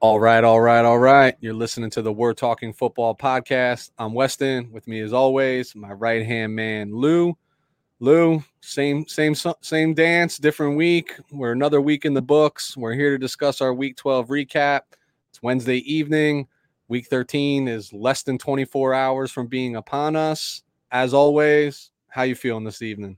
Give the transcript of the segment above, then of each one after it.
All right, all right, all right. You're listening to the We're Talking Football podcast. I'm Weston. With me, as always, my right hand man, Lou. Lou, same, same, same dance, different week. We're another week in the books. We're here to discuss our Week 12 recap. It's Wednesday evening. Week 13 is less than 24 hours from being upon us. As always, how you feeling this evening?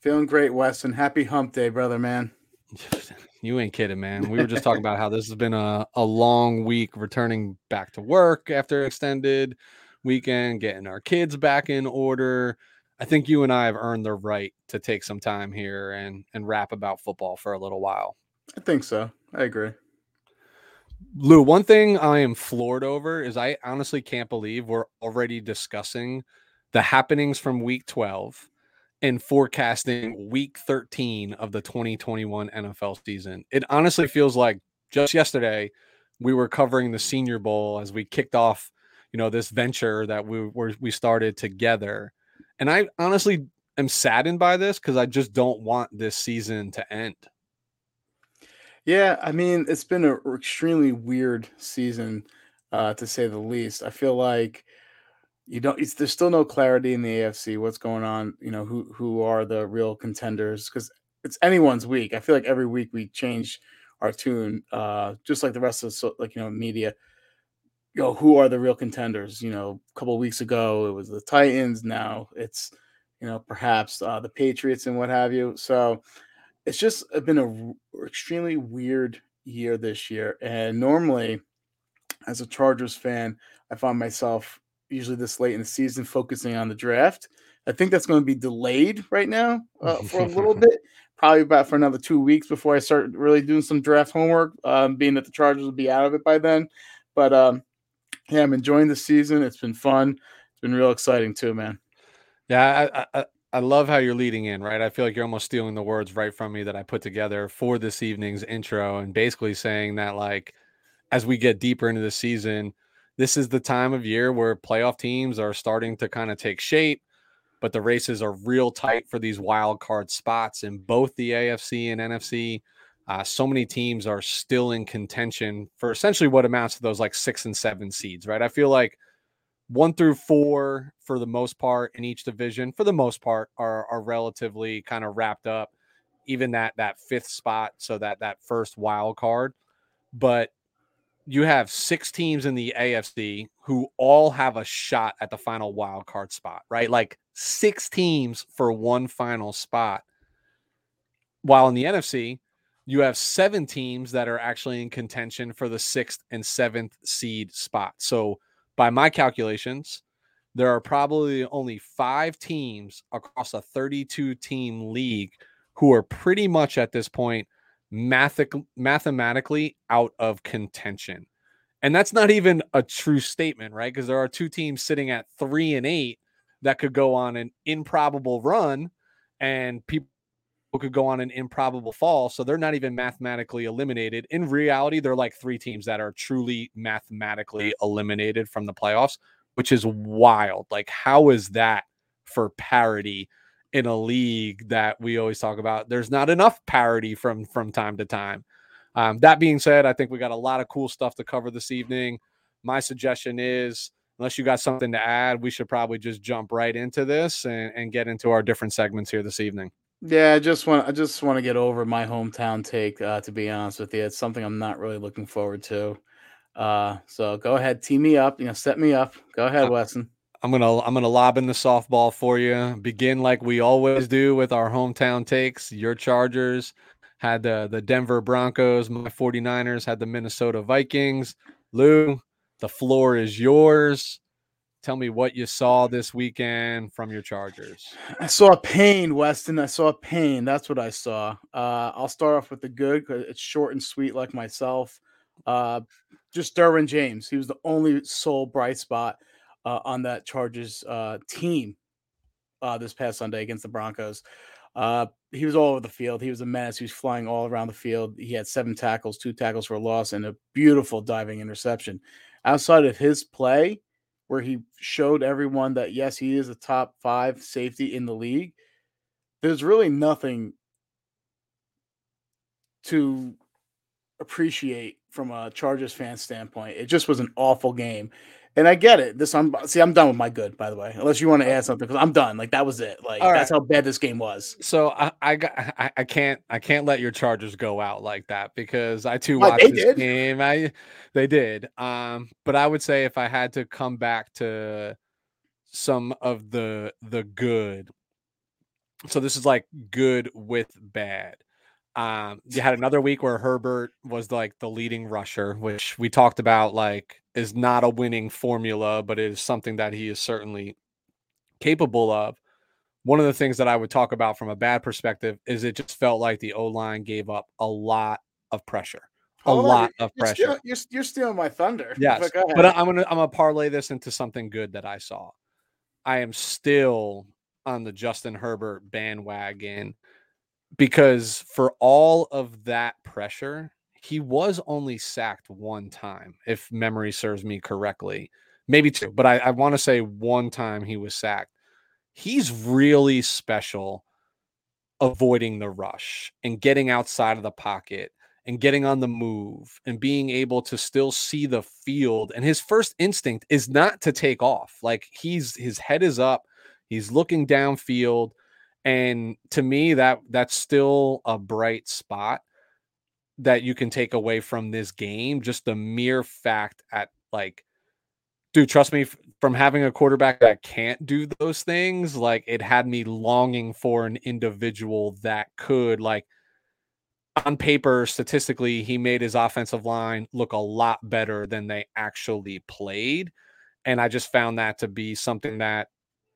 Feeling great, Weston. Happy Hump Day, brother, man. You ain't kidding, man. We were just talking about how this has been a, a long week returning back to work after extended weekend, getting our kids back in order. I think you and I have earned the right to take some time here and and rap about football for a little while. I think so. I agree. Lou, one thing I am floored over is I honestly can't believe we're already discussing the happenings from week 12 and forecasting week 13 of the 2021 NFL season. It honestly feels like just yesterday we were covering the Senior Bowl as we kicked off, you know, this venture that we were we started together. And I honestly am saddened by this because I just don't want this season to end. Yeah, I mean, it's been an extremely weird season, uh, to say the least. I feel like you don't. It's, there's still no clarity in the AFC. What's going on? You know, who who are the real contenders? Because it's anyone's week. I feel like every week we change our tune, uh, just like the rest of the, like you know media. You know, who are the real contenders? You know, a couple weeks ago it was the Titans. Now it's you know perhaps uh, the Patriots and what have you. So it's just been a extremely weird year this year. And normally, as a Chargers fan, I find myself usually this late in the season focusing on the draft. I think that's going to be delayed right now uh, for a little bit, probably about for another two weeks before I start really doing some draft homework. Um, being that the Chargers will be out of it by then, but um, yeah, I'm enjoying the season. It's been fun. It's been real exciting too, man. Yeah, I, I, I love how you're leading in, right? I feel like you're almost stealing the words right from me that I put together for this evening's intro and basically saying that like as we get deeper into the season, this is the time of year where playoff teams are starting to kind of take shape, but the races are real tight for these wild card spots in both the AFC and NFC. Uh, so many teams are still in contention for essentially what amounts to those like six and seven seeds, right? I feel like one through four, for the most part, in each division, for the most part, are are relatively kind of wrapped up. Even that that fifth spot, so that that first wild card, but you have six teams in the AFC who all have a shot at the final wild card spot, right? Like six teams for one final spot. While in the NFC, you have seven teams that are actually in contention for the sixth and seventh seed spot. So, by my calculations, there are probably only five teams across a 32 team league who are pretty much at this point mathic- mathematically out of contention. And that's not even a true statement, right? Because there are two teams sitting at three and eight that could go on an improbable run and people could go on an improbable fall. So they're not even mathematically eliminated. In reality, they're like three teams that are truly mathematically eliminated from the playoffs, which is wild. Like, how is that for parity in a league that we always talk about. There's not enough parity from from time to time. Um, that being said, I think we got a lot of cool stuff to cover this evening. My suggestion is, unless you got something to add, we should probably just jump right into this and, and get into our different segments here this evening. Yeah, I just want I just want to get over my hometown take. Uh, to be honest with you, it's something I'm not really looking forward to. Uh, so go ahead, tee me up. You know, set me up. Go ahead, Weston. I'm gonna I'm gonna lob in the softball for you. Begin like we always do with our hometown takes. Your Chargers had the the Denver Broncos. My 49ers had the Minnesota Vikings. Lou, the floor is yours. Tell me what you saw this weekend from your Chargers. I saw pain, Weston. I saw pain. That's what I saw. Uh, I'll start off with the good because it's short and sweet, like myself. Uh, just Derwin James. He was the only sole bright spot uh, on that Chargers uh, team uh, this past Sunday against the Broncos. Uh, he was all over the field. He was a menace. He was flying all around the field. He had seven tackles, two tackles for loss, and a beautiful diving interception. Outside of his play, where he showed everyone that yes, he is a top five safety in the league, there's really nothing to appreciate from a Chargers fan standpoint. It just was an awful game. And I get it. This I'm see, I'm done with my good, by the way. Unless you want to add something, because I'm done. Like that was it. Like All that's right. how bad this game was. So I I, got, I I can't I can't let your Chargers go out like that because I too watched they this did. game. I they did. Um, but I would say if I had to come back to some of the the good, so this is like good with bad. Um, you had another week where Herbert was like the leading rusher, which we talked about, like is not a winning formula, but it is something that he is certainly capable of. One of the things that I would talk about from a bad perspective is it just felt like the O line gave up a lot of pressure, a Hold lot of you're pressure. stealing- You're, you're stealing my thunder. Yes, But, but. I'm gonna I'm gonna parlay this into something good that I saw. I am still on the Justin Herbert bandwagon because for all of that pressure, he was only sacked one time, if memory serves me correctly, maybe two, but I, I want to say one time he was sacked. He's really special avoiding the rush and getting outside of the pocket and getting on the move and being able to still see the field and his first instinct is not to take off like he's his head is up he's looking downfield and to me that that's still a bright spot that you can take away from this game just the mere fact at like dude trust me from having a quarterback that can't do those things like it had me longing for an individual that could like on paper statistically he made his offensive line look a lot better than they actually played and i just found that to be something that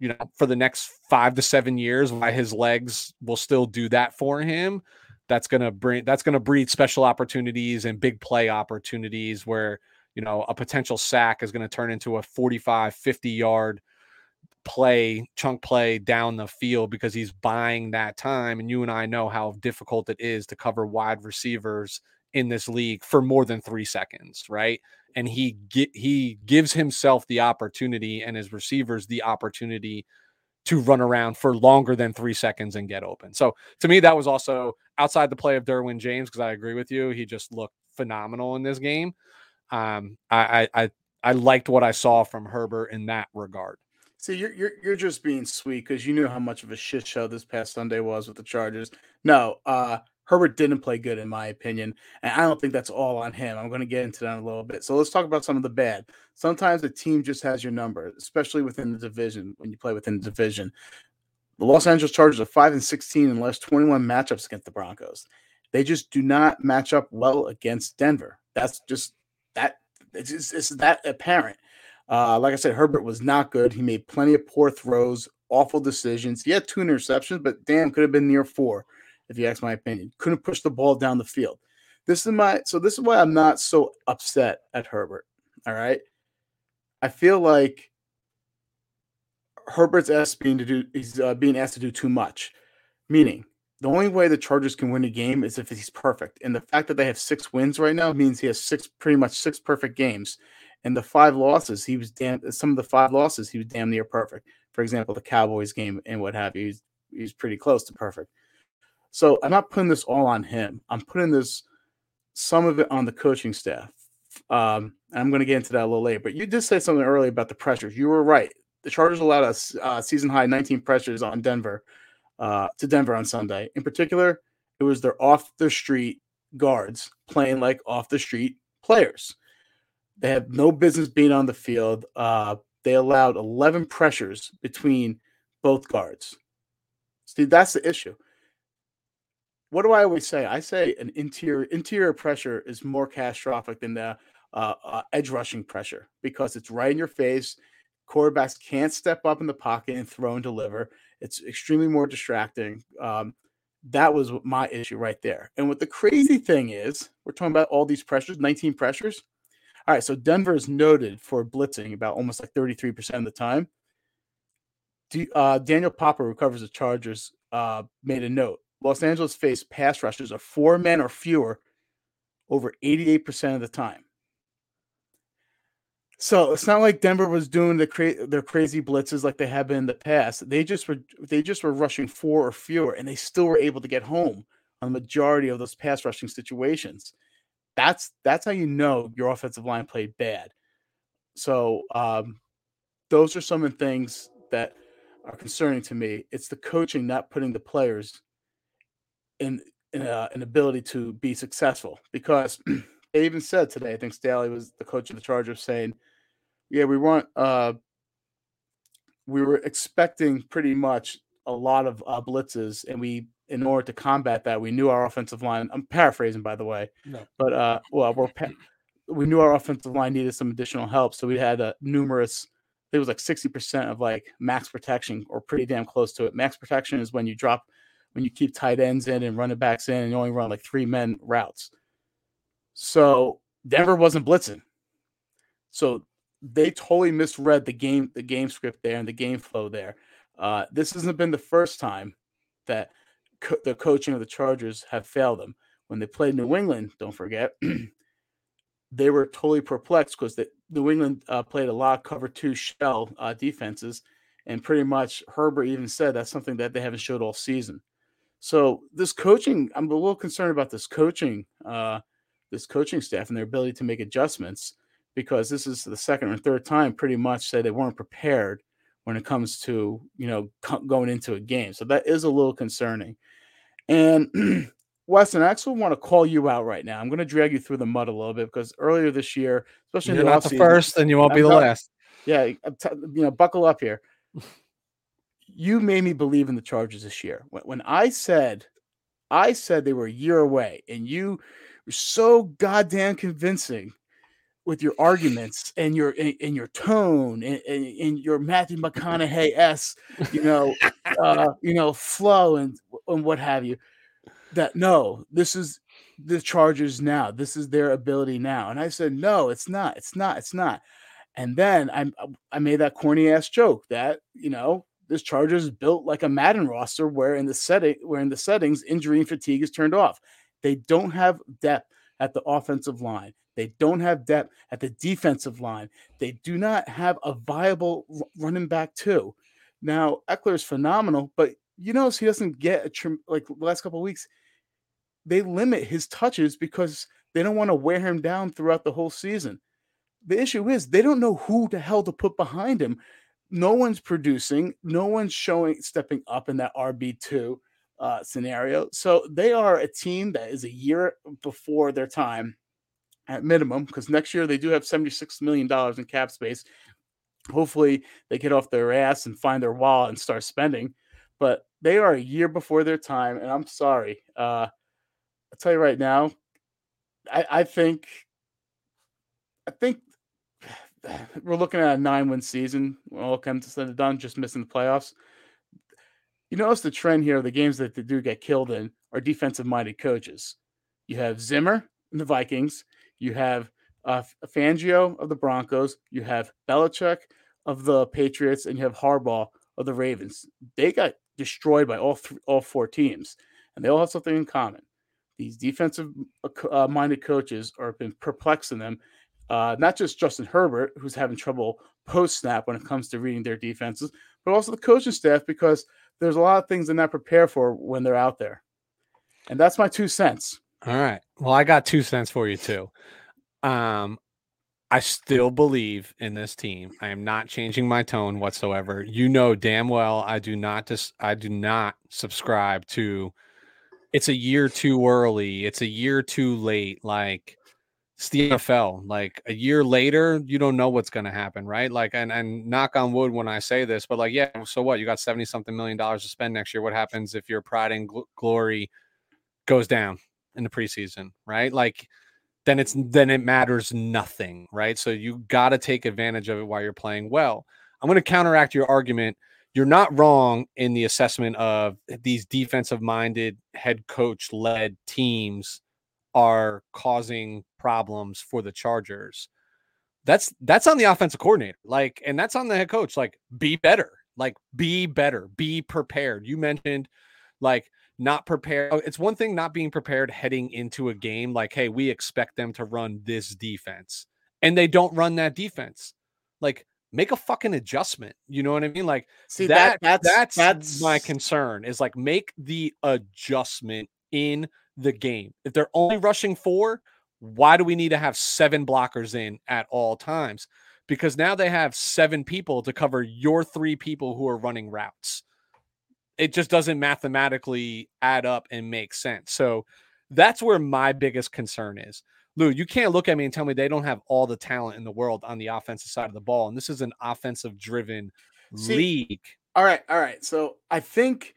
you know for the next 5 to 7 years why his legs will still do that for him that's to bring that's to breed special opportunities and big play opportunities where you know a potential sack is to turn into a 45 50 yard play chunk play down the field because he's buying that time. And you and I know how difficult it is to cover wide receivers in this league for more than 3 seconds right and he get, he gives himself the opportunity and his receivers the opportunity to run around for longer than 3 seconds and get open. So to me that was also outside the play of Derwin James because I agree with you he just looked phenomenal in this game. Um I I I, I liked what I saw from Herbert in that regard. See, you're you're you're just being sweet because you knew how much of a shit show this past Sunday was with the Chargers. No, uh, Herbert didn't play good in my opinion, and I don't think that's all on him. I'm going to get into that in a little bit. So let's talk about some of the bad. Sometimes the team just has your number, especially within the division when you play within the division. The Los Angeles Chargers are five and sixteen in the last 21 matchups against the Broncos. They just do not match up well against Denver. That's just that. It's, just, it's that apparent. Uh, like I said, Herbert was not good. He made plenty of poor throws, awful decisions. He had two interceptions, but damn, could have been near four, if you ask my opinion. Couldn't push the ball down the field. This is my so this is why I'm not so upset at Herbert. All right. I feel like Herbert's asked being to do he's uh, being asked to do too much. Meaning the only way the Chargers can win a game is if he's perfect. And the fact that they have six wins right now means he has six pretty much six perfect games and the five losses, he was damn. Some of the five losses, he was damn near perfect. For example, the Cowboys game and what have you, he's, he's pretty close to perfect. So I'm not putting this all on him. I'm putting this some of it on the coaching staff. Um, I'm going to get into that a little later. But you did say something earlier about the pressures. You were right. The Chargers allowed us uh, season high 19 pressures on Denver uh, to Denver on Sunday. In particular, it was their off the street guards playing like off the street players. They have no business being on the field. Uh, they allowed 11 pressures between both guards. See, that's the issue. What do I always say? I say an interior interior pressure is more catastrophic than the uh, uh, edge rushing pressure because it's right in your face. Quarterbacks can't step up in the pocket and throw and deliver. It's extremely more distracting. Um, that was my issue right there. And what the crazy thing is, we're talking about all these pressures, 19 pressures. All right, so Denver is noted for blitzing about almost like 33% of the time. Uh, Daniel Popper, who covers the Chargers, uh, made a note. Los Angeles faced pass rushers of four men or fewer over 88% of the time. So it's not like Denver was doing the cra- their crazy blitzes like they have been in the past. They just were they just were rushing four or fewer, and they still were able to get home on the majority of those pass rushing situations. That's that's how you know your offensive line played bad. So um, those are some of the things that are concerning to me. It's the coaching not putting the players in in uh, an ability to be successful because they even said today. I think Staley was the coach of the Chargers saying, "Yeah, we want uh, we were expecting pretty much a lot of uh, blitzes, and we, in order to combat that, we knew our offensive line. I'm paraphrasing, by the way, no. but uh, well, we're pa- we knew our offensive line needed some additional help, so we had a numerous. It was like 60% of like max protection, or pretty damn close to it. Max protection is when you drop, when you keep tight ends in and running backs in, and you only run like three men routes. So Denver wasn't blitzing. So they totally misread the game, the game script there and the game flow there. Uh, this hasn't been the first time that co- the coaching of the Chargers have failed them. When they played New England, don't forget, they were totally perplexed because New England uh, played a lot of cover two shell uh, defenses, and pretty much Herbert even said that's something that they haven't showed all season. So this coaching, I'm a little concerned about this coaching, uh, this coaching staff and their ability to make adjustments because this is the second or third time pretty much say they weren't prepared when it comes to you know going into a game. So that is a little concerning. And Weston, I actually want to call you out right now. I'm going to drag you through the mud a little bit because earlier this year, especially You're in the not the first, and you won't I'm be the last. Yeah, t- you know, buckle up here. You made me believe in the Chargers this year. When, when I said, I said they were a year away, and you were so goddamn convincing with your arguments and your and, your tone and, and, and, your Matthew McConaughey s, you know, uh, you know, flow and and what have you. That no, this is the Chargers now. This is their ability now. And I said, no, it's not. It's not. It's not. And then I I made that corny ass joke that you know this Chargers is built like a Madden roster where in the setting where in the settings injury and fatigue is turned off. They don't have depth at the offensive line. They don't have depth at the defensive line. They do not have a viable running back too. Now Ekeler is phenomenal, but you notice he doesn't get a trim like the last couple weeks. They limit his touches because they don't want to wear him down throughout the whole season. The issue is they don't know who the hell to put behind him. No one's producing. No one's showing stepping up in that RB two uh, scenario. So they are a team that is a year before their time at minimum, because next year they do have $76 million in cap space. Hopefully they get off their ass and find their wallet and start spending. But they are a year before their time. And I'm sorry. Uh, I'll tell you right now, I, I think I think we're looking at a nine win season when all comes said and done, just missing the playoffs. You notice the trend here, the games that they do get killed in are defensive minded coaches. You have Zimmer in the Vikings, you have uh, Fangio of the Broncos, you have Belichick of the Patriots, and you have Harbaugh of the Ravens. They got destroyed by all th- all four teams, and they all have something in common. These defensive uh, minded coaches are been perplexing them. Uh, not just Justin Herbert, who's having trouble post snap when it comes to reading their defenses, but also the coaching staff because there's a lot of things they're not prepared for when they're out there. And that's my two cents. All right. Well, I got two cents for you too. Um, I still believe in this team. I am not changing my tone whatsoever. You know damn well I do not dis- I do not subscribe to it's a year too early, it's a year too late. Like it's the NFL. Like a year later, you don't know what's going to happen, right? Like, and and knock on wood when I say this, but like, yeah. So what? You got seventy something million dollars to spend next year. What happens if your pride and gl- glory goes down? in the preseason, right? Like then it's then it matters nothing, right? So you got to take advantage of it while you're playing well. I'm going to counteract your argument. You're not wrong in the assessment of these defensive minded head coach led teams are causing problems for the Chargers. That's that's on the offensive coordinator. Like and that's on the head coach. Like be better. Like be better. Be prepared. You mentioned like not prepared. Oh, it's one thing not being prepared heading into a game like, hey, we expect them to run this defense, and they don't run that defense. Like, make a fucking adjustment. You know what I mean? Like, see that, that that's, that's that's my concern. Is like make the adjustment in the game. If they're only rushing four, Why do we need to have seven blockers in at all times? Because now they have seven people to cover your three people who are running routes. It just doesn't mathematically add up and make sense. So that's where my biggest concern is. Lou, you can't look at me and tell me they don't have all the talent in the world on the offensive side of the ball. And this is an offensive driven league. All right. All right. So I think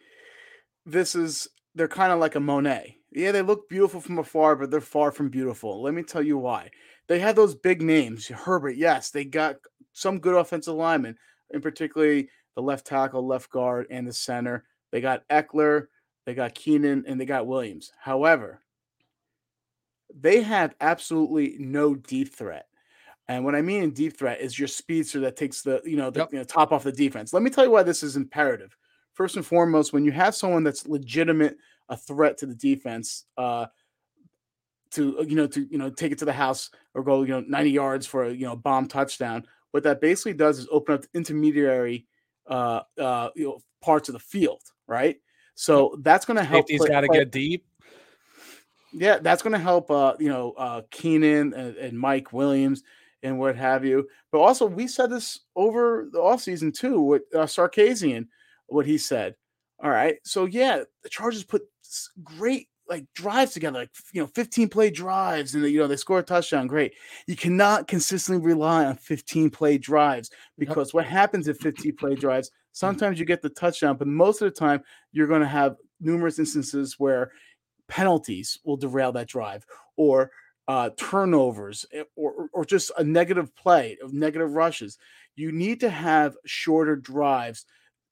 this is, they're kind of like a Monet. Yeah, they look beautiful from afar, but they're far from beautiful. Let me tell you why. They had those big names. Herbert, yes, they got some good offensive linemen, in particularly the left tackle, left guard, and the center. They got Ekeler, they got Keenan, and they got Williams. However, they have absolutely no deep threat. And what I mean in deep threat is your speedster that takes the you know the yep. you know, top off the defense. Let me tell you why this is imperative. First and foremost, when you have someone that's legitimate a threat to the defense, uh, to you know to you know take it to the house or go you know 90 yards for a you know bomb touchdown. What that basically does is open up the intermediary uh, uh, you know parts of the field, right? So that's going to help. He's got to get deep. Yeah, that's going to help. Uh, you know, uh, Keenan and, and, Mike Williams and what have you. But also, we said this over the offseason too with uh, Sarkisian, what he said. All right, so yeah, the Chargers put great like drives together, like you know, 15 play drives, and you know they score a touchdown. Great. You cannot consistently rely on 15 play drives because what happens at 15 play drives, sometimes you get the touchdown, but most of the time you're going to have numerous instances where penalties will derail that drive or uh, turnovers eh, or, or just a negative play of negative rushes. You need to have shorter drives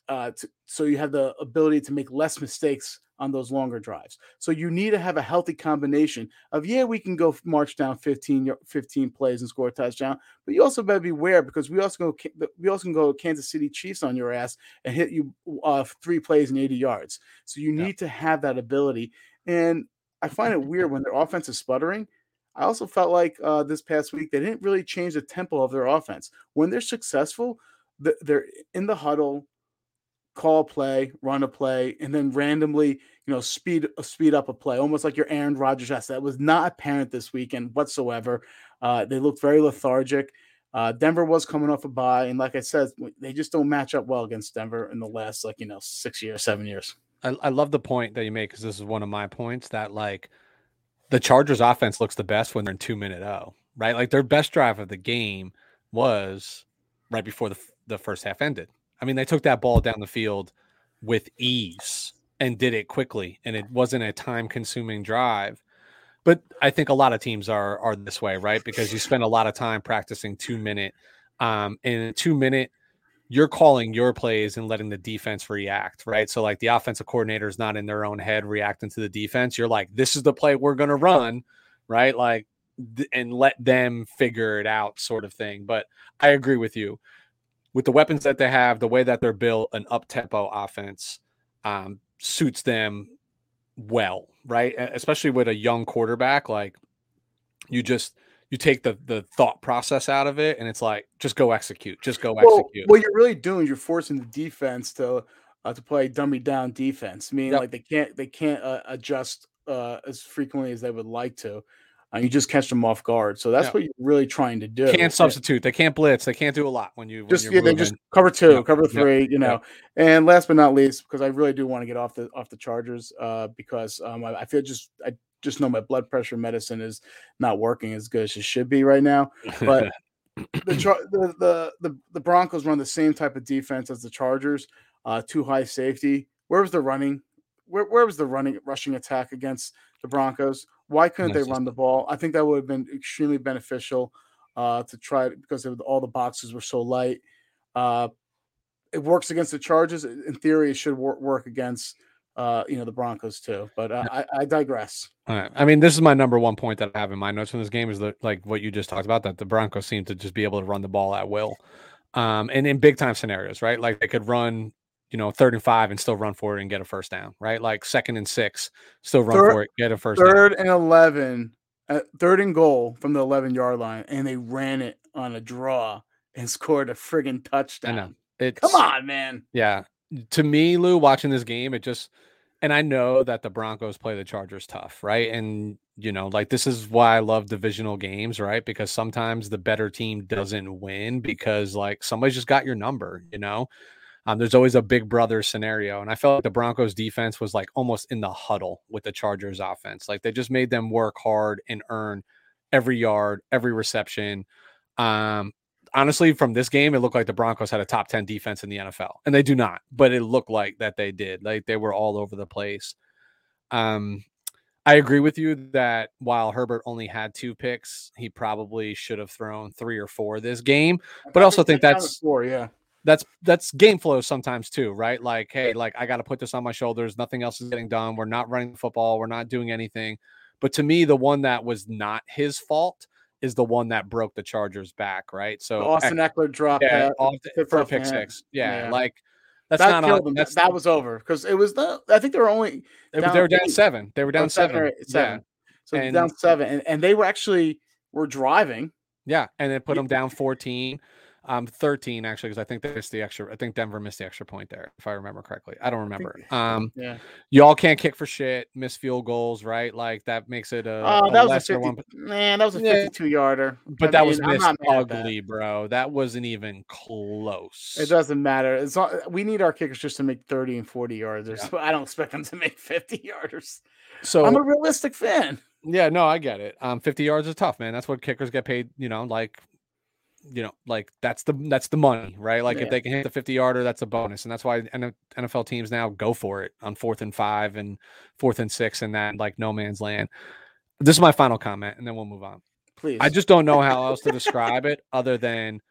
uh, to, so you have the ability to make less mistakes on those longer drives. So you need to have a healthy combination of yeah, we can go march down 15, 15 plays and score a touchdown, but you also better beware because we also go we also can go Kansas City Chiefs on your ass and hit you uh, three plays and 80 yards. So you need yeah. to have that ability. And I find it weird when their offense is sputtering. I also felt like uh, this past week they didn't really change the tempo of their offense. When they're successful, they're in the huddle, call play, run a play, and then randomly, you know, speed uh, speed up a play, almost like your Aaron Rodgers. Has. That was not apparent this weekend whatsoever. Uh, they looked very lethargic. Uh, Denver was coming off a bye, and like I said, they just don't match up well against Denver in the last like you know six years, seven years. I, I love the point that you make because this is one of my points that like the Chargers offense looks the best when they're in two minute oh, right? Like their best drive of the game was right before the the first half ended. I mean, they took that ball down the field with ease and did it quickly, and it wasn't a time consuming drive. But I think a lot of teams are are this way, right? Because you spend a lot of time practicing two minute. Um, in two minute, you're calling your plays and letting the defense react, right? So like the offensive coordinator is not in their own head reacting to the defense. You're like, this is the play we're gonna run, right? Like, and let them figure it out, sort of thing. But I agree with you with the weapons that they have, the way that they're built, an up tempo offense um, suits them well, right? Especially with a young quarterback, like you just you take the the thought process out of it, and it's like just go execute, just go well, execute. What you're really doing is you're forcing the defense to uh, to play dummy down defense. I mean, yep. like they can't they can't uh, adjust uh, as frequently as they would like to uh, you just catch them off guard. So that's yeah. what you're really trying to do. Can't substitute. They can't blitz. They can't do a lot when you when just yeah. They just cover two, yep. cover three. Yep. You know. Yep. And last but not least, because I really do want to get off the off the Chargers, uh, because um, I, I feel just I just know my blood pressure medicine is not working as good as it should be right now. But the, the, the the the Broncos run the same type of defense as the Chargers. Uh, two high safety. Where was the running? Where, where was the running rushing attack against the Broncos? Why couldn't they run the ball? I think that would have been extremely beneficial uh, to try because all the boxes were so light. Uh, it works against the Chargers. In theory, it should work against uh, you know the Broncos too. But uh, I, I, digress. All right. I mean, this is my number one point that I have in my notes from this game is that like what you just talked about that the Broncos seem to just be able to run the ball at will, um, and in big time scenarios, right? Like they could run you know, third and five and still run for it and get a first down, right? Like second and six, still run third, for it, get a first third down. and 11, uh, third and goal from the 11 yard line, and they ran it on a draw and scored a friggin' touchdown. I know. It's, Come on, man. Yeah. To me, Lou, watching this game, it just, and I know that the Broncos play the Chargers tough, right? And You know, like this is why I love divisional games, right? Because sometimes the better team doesn't win because like somebody's just got your number, you know. Um, there's always a big brother scenario. And I felt like the Broncos defense was like almost in the huddle with the Chargers offense. Like they just made them work hard and earn every yard, every reception. Um, honestly, from this game, it looked like the Broncos had a top 10 defense in the NFL. And they do not, but it looked like that they did. Like they were all over the place. Um, I agree with you that while Herbert only had two picks, he probably should have thrown three or four this game. But I also think that's four, yeah. That's that's game flow sometimes too, right? Like, hey, like I got to put this on my shoulders. Nothing else is getting done. We're not running the football. We're not doing anything. But to me, the one that was not his fault is the one that broke the Chargers back, right? So the Austin Ekeler dropped yeah, off, for a pick six. Yeah, yeah, like that's that not on, that's, that was over because it was the I think they were only they, they were down seven. They were oh, down seven. seven, seven. Yeah. So and, down seven, and, and they were actually were driving. Yeah, and then put them down fourteen um 13 actually because i think they missed the extra i think denver missed the extra point there if i remember correctly. I don't remember. um yeah. y'all can't kick for shit miss field goals right? Like that makes it a oh that a was a 50, one man that was a 52 yeah. yarder. But I that mean, was missed ugly that. bro. That wasn't even close. It doesn't matter. It's not we need our kickers just to make 30 and 40 yards yeah. so. I don't expect them to make 50 yarders. So i'm a realistic fan. Yeah, no, I get it. Um, 50 yards is tough, man. That's what kickers get paid, you know, like you know, like that's the that's the money, right? Like yeah. if they can hit the 50 yarder, that's a bonus. And that's why NFL teams now go for it on fourth and five and fourth and six and that like no man's land. This is my final comment, and then we'll move on. Please. I just don't know how else to describe it other than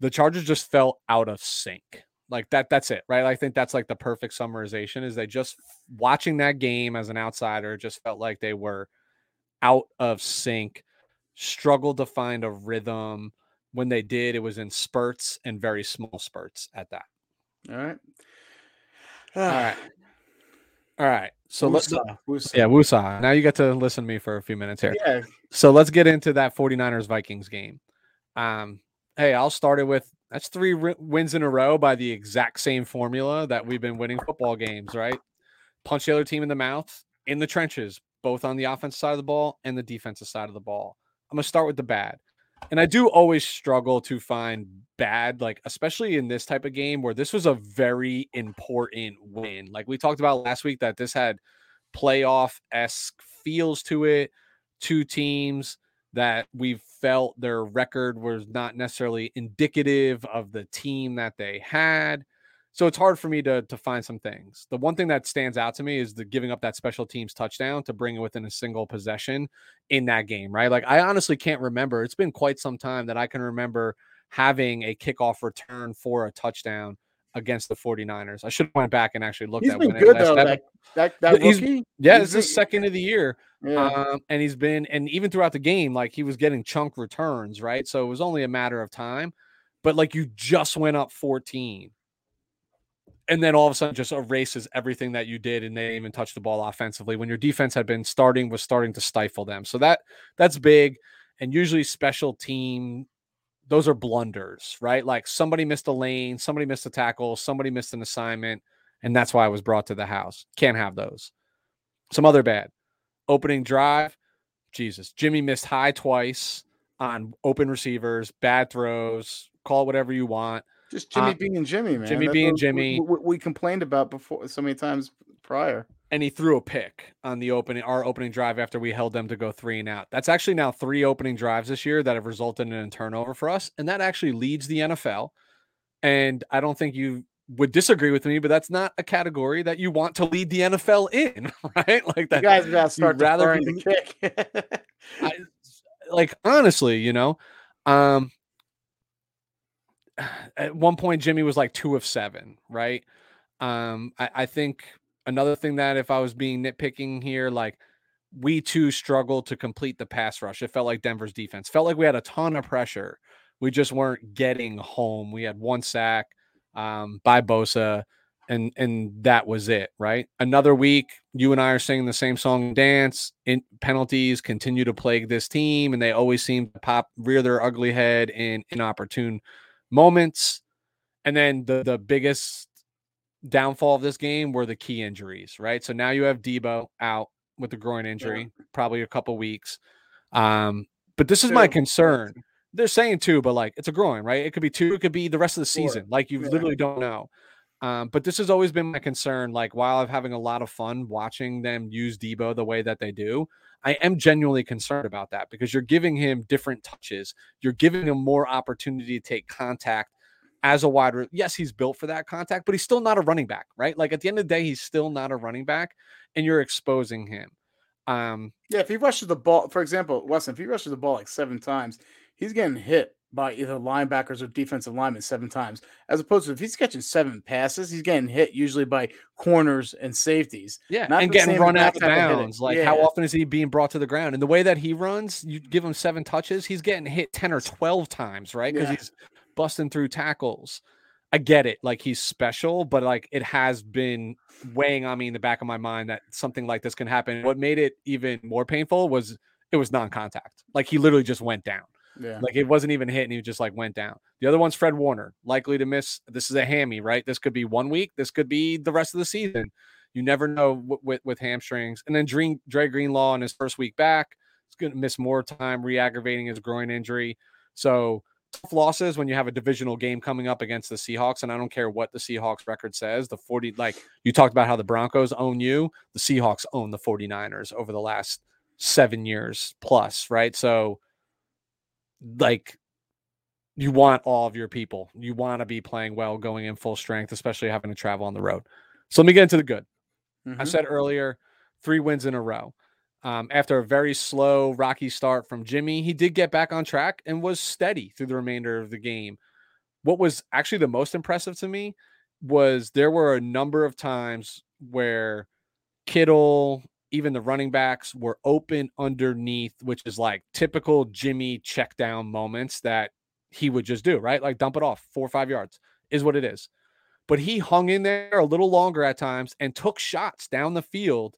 the Chargers just fell out of sync. Like that, that's it, right? I think that's like the perfect summarization is they just watching that game as an outsider just felt like they were out of sync, struggled to find a rhythm when they did, it was in spurts and very small spurts at that. All right. All right. All right. So let's yeah, Wusa. Now you get to listen to me for a few minutes here. Yeah. So let's get into that 49ers Vikings game. Um, hey, I'll start it with that's three wins in a row by the exact same formula that we've been winning football games, right? Punch the other team in the mouth in the trenches, both on the offensive side of the ball and the defensive side of the ball. I'm gonna start with the bad and I do always struggle to find bad, like especially in this type of game where this was a very important win. Like we talked about last week, that this had playoff esque feels to it. Two teams that we felt their record was not necessarily indicative of the team that they had. So it's hard for me to to find some things. The one thing that stands out to me is the giving up that special teams touchdown to bring it within a single possession in that game, right? Like I honestly can't remember. It's been quite some time that I can remember having a kickoff return for a touchdown against the 49ers. I should have went back and actually looked he's at been good though. That, that, that rookie, yeah, he's it's the second of the year. Yeah. Um, and he's been and even throughout the game, like he was getting chunk returns, right? So it was only a matter of time. But like you just went up 14 and then all of a sudden just erases everything that you did and they even touch the ball offensively when your defense had been starting was starting to stifle them. So that that's big. And usually special team those are blunders right? Like somebody missed a lane somebody missed a tackle somebody missed an assignment and that's why i was brought to the house. Can't have those. Some other bad. Opening drive jesus. Jimmy missed high twice on open receivers bad throws call it whatever you want just Jimmy uh, being Jimmy, man. Jimmy That's being Jimmy. We, we, complained about before so many times prior. And he threw a pick on the opening our opening drive after we held them to go three and out. That's actually now three opening drives this year that have resulted in a turnover for us, and that actually leads the NFL. And I don't think you would disagree with me, but that's not a category that you want to lead the NFL in, right? Like that. You guys got to start rather be, the kick. I, like honestly, you know, um, at one point Jimmy was like two of seven, right? Um, I, I think another thing that if I was being nitpicking here, like we too struggled to complete the pass rush. It felt like Denver's defense felt like we had a ton of pressure. We just weren't getting home. We had one sack um, by Bosa, and and that was it. Right. Another week, you and I are singing the same song and dance. In penalties continue to plague this team, and they always seem to pop rear their ugly head in inopportune moments. And then the the biggest downfall of this game were the key injuries, right? So now you have Deebo out with the groin injury, yeah. probably a couple weeks. Um, but this is two. my concern. They're saying two, but like it's a groin, right? It could be two, it could be the rest of the season. Four. Like you yeah. literally don't know. Um, but this has always been my concern. Like while I'm having a lot of fun watching them use Deebo the way that they do, I am genuinely concerned about that because you're giving him different touches. You're giving him more opportunity to take contact as a wide. Re- yes, he's built for that contact, but he's still not a running back, right? Like at the end of the day, he's still not a running back, and you're exposing him. Um, yeah, if he rushes the ball, for example, Weston, if he rushes the ball like seven times, he's getting hit by either linebackers or defensive linemen seven times, as opposed to if he's catching seven passes, he's getting hit usually by corners and safeties. Yeah, Not and getting run out of bounds. Like yeah. how often is he being brought to the ground? And the way that he runs, you give him seven touches, he's getting hit ten or twelve times, right? Because yeah. he's busting through tackles. I get it, like he's special, but like it has been weighing on me in the back of my mind that something like this can happen. What made it even more painful was it was non-contact. Like he literally just went down. Yeah. Like it wasn't even hit and he just like went down. The other one's Fred Warner, likely to miss. This is a hammy, right? This could be one week. This could be the rest of the season. You never know with, with hamstrings. And then Dre, Dre Greenlaw in his first week back, he's going to miss more time, re aggravating his groin injury. So tough losses when you have a divisional game coming up against the Seahawks. And I don't care what the Seahawks record says. The 40, like you talked about how the Broncos own you, the Seahawks own the 49ers over the last seven years plus, right? So, like you want all of your people. You want to be playing well, going in full strength, especially having to travel on the road. So let me get into the good. Mm-hmm. I said earlier, three wins in a row. Um, after a very slow, rocky start from Jimmy, he did get back on track and was steady through the remainder of the game. What was actually the most impressive to me was there were a number of times where Kittle even the running backs were open underneath, which is like typical Jimmy check down moments that he would just do, right? Like dump it off four or five yards is what it is. But he hung in there a little longer at times and took shots down the field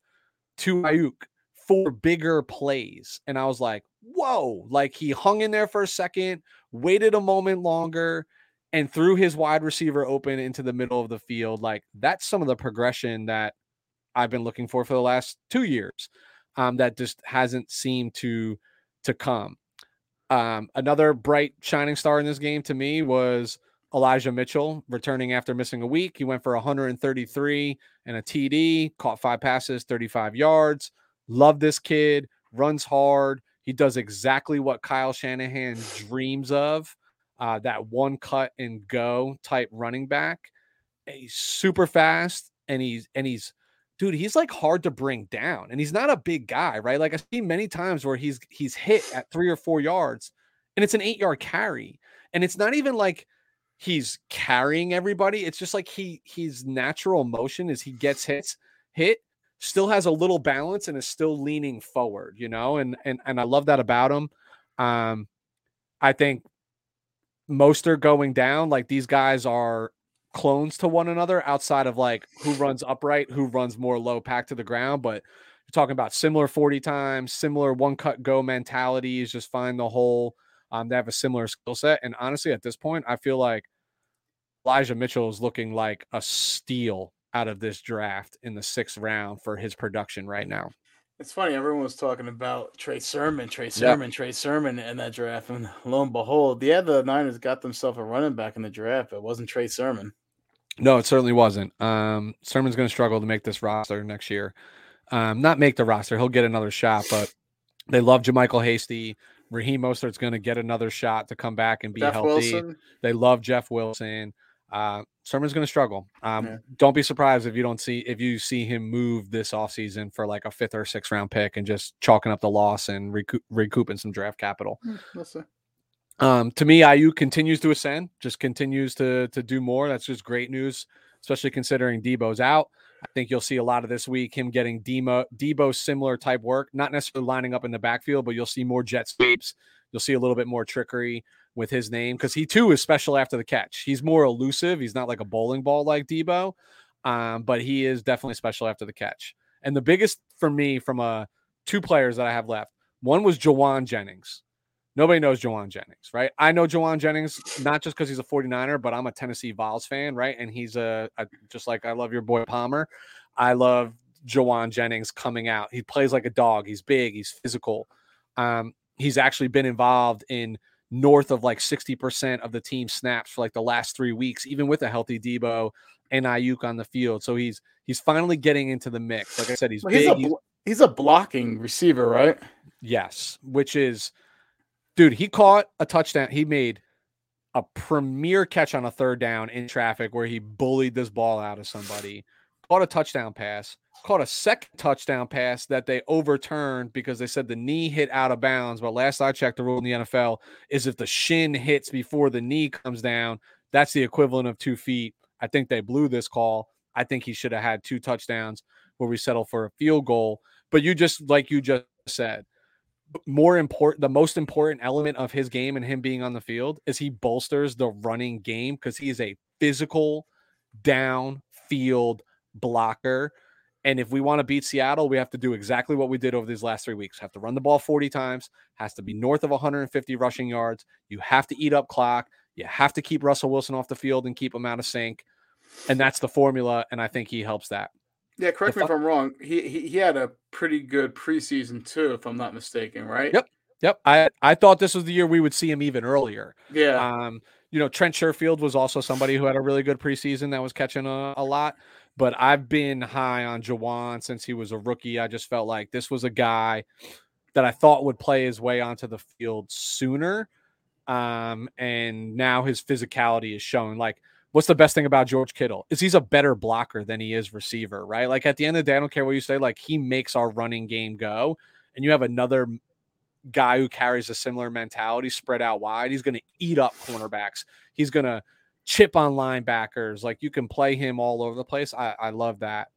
to Aiyuk for bigger plays. And I was like, whoa, like he hung in there for a second, waited a moment longer, and threw his wide receiver open into the middle of the field. Like that's some of the progression that I've been looking for for the last two years. Um, that just hasn't seemed to to come. Um, another bright shining star in this game to me was Elijah Mitchell returning after missing a week. He went for 133 and a TD, caught five passes, 35 yards. Love this kid, runs hard. He does exactly what Kyle Shanahan dreams of uh, that one cut and go type running back. He's super fast and he's and he's dude, he's like hard to bring down, and he's not a big guy, right? Like I've seen many times where he's he's hit at three or four yards, and it's an eight yard carry, and it's not even like he's carrying everybody. It's just like he he's natural motion as he gets hits hit still has a little balance and is still leaning forward, you know, and and and I love that about him. Um, I think most are going down. Like these guys are clones to one another outside of like who runs upright, who runs more low pack to the ground. But you're talking about similar 40 times, similar one cut go mentalities, just find the hole. Um, they have a similar skill set. And honestly, at this point, I feel like Elijah Mitchell is looking like a steal out of this draft in the sixth round for his production right now. It's funny, everyone was talking about Trey Sermon, Trey Sermon, yep. Trey Sermon in that draft. And lo and behold, yeah, the Niners got themselves a running back in the draft. It wasn't Trey Sermon. No, it certainly wasn't. Um, Sermon's going to struggle to make this roster next year. Um, not make the roster; he'll get another shot. But they love JaMycal Hasty. Raheem Mostert's going to get another shot to come back and be Jeff healthy. Wilson. They love Jeff Wilson. Uh, Sermon's going to struggle. Um, yeah. Don't be surprised if you don't see if you see him move this offseason for like a fifth or sixth round pick and just chalking up the loss and recoup, recouping some draft capital. We'll see. Um, to me, Aiyuk continues to ascend, just continues to to do more. That's just great news, especially considering Deebo's out. I think you'll see a lot of this week him getting Demo, Deebo similar type work, not necessarily lining up in the backfield, but you'll see more jet sweeps. You'll see a little bit more trickery with his name because he too is special after the catch. He's more elusive. He's not like a bowling ball like Deebo, um, but he is definitely special after the catch. And the biggest for me from a uh, two players that I have left, one was Jauan Jennings. Nobody knows Jauan Jennings, right? I know Jauan Jennings not just because he's a 49er, but I'm a Tennessee Vols fan, right? And he's a, a, just like I love your boy Palmer. I love Jauan Jennings coming out. He plays like a dog. He's big. He's physical. Um, he's actually been involved in north of like 60% of the team snaps for like the last three weeks, even with a healthy Deebo and Aiyuk on the field. So he's he's finally getting into the mix. Like I said, he's well, big. He's a, he's a blocking receiver, right? Yes, which is, dude, he caught a touchdown. He made a premier catch on a third down in traffic where he bullied this ball out of somebody, caught a touchdown pass, caught a second touchdown pass that they overturned because they said the knee hit out of bounds. But last I checked, the rule in the NFL is if the shin hits before the knee comes down, that's the equivalent of two feet. I think they blew this call. I think he should have had two touchdowns where we settle for a field goal. But you just, like you just said, more important the most important element of his game and him being on the field is he bolsters the running game because he is a physical down field blocker and if we want to beat Seattle, we have to do exactly what we did over these last three weeks. Have to run the ball 40 times, has to be north of 150 rushing yards. You have to eat up clock. You have to keep Russell Wilson off the field and keep him out of sync. And that's the formula. And I think he helps that. Yeah, correct me if I'm wrong. He, he he had a pretty good preseason too, if I'm not mistaken, right? Yep. Yep. I I thought this was the year we would see him even earlier. Yeah. Um, you know, Trent Sherfield was also somebody who had a really good preseason that was catching a, a lot. But I've been high on Jauan since he was a rookie. I just felt like this was a guy that I thought would play his way onto the field sooner. Um, and now his physicality is showing. Like, what's the best thing about George Kittle? Is he's a better blocker than he is receiver, right? Like at the end of the day, I don't care what you say, like he makes our running game go. And you have another guy who carries a similar mentality spread out wide. He's going to eat up cornerbacks. He's going to chip on linebackers. Like you can play him all over the place. I, I love that.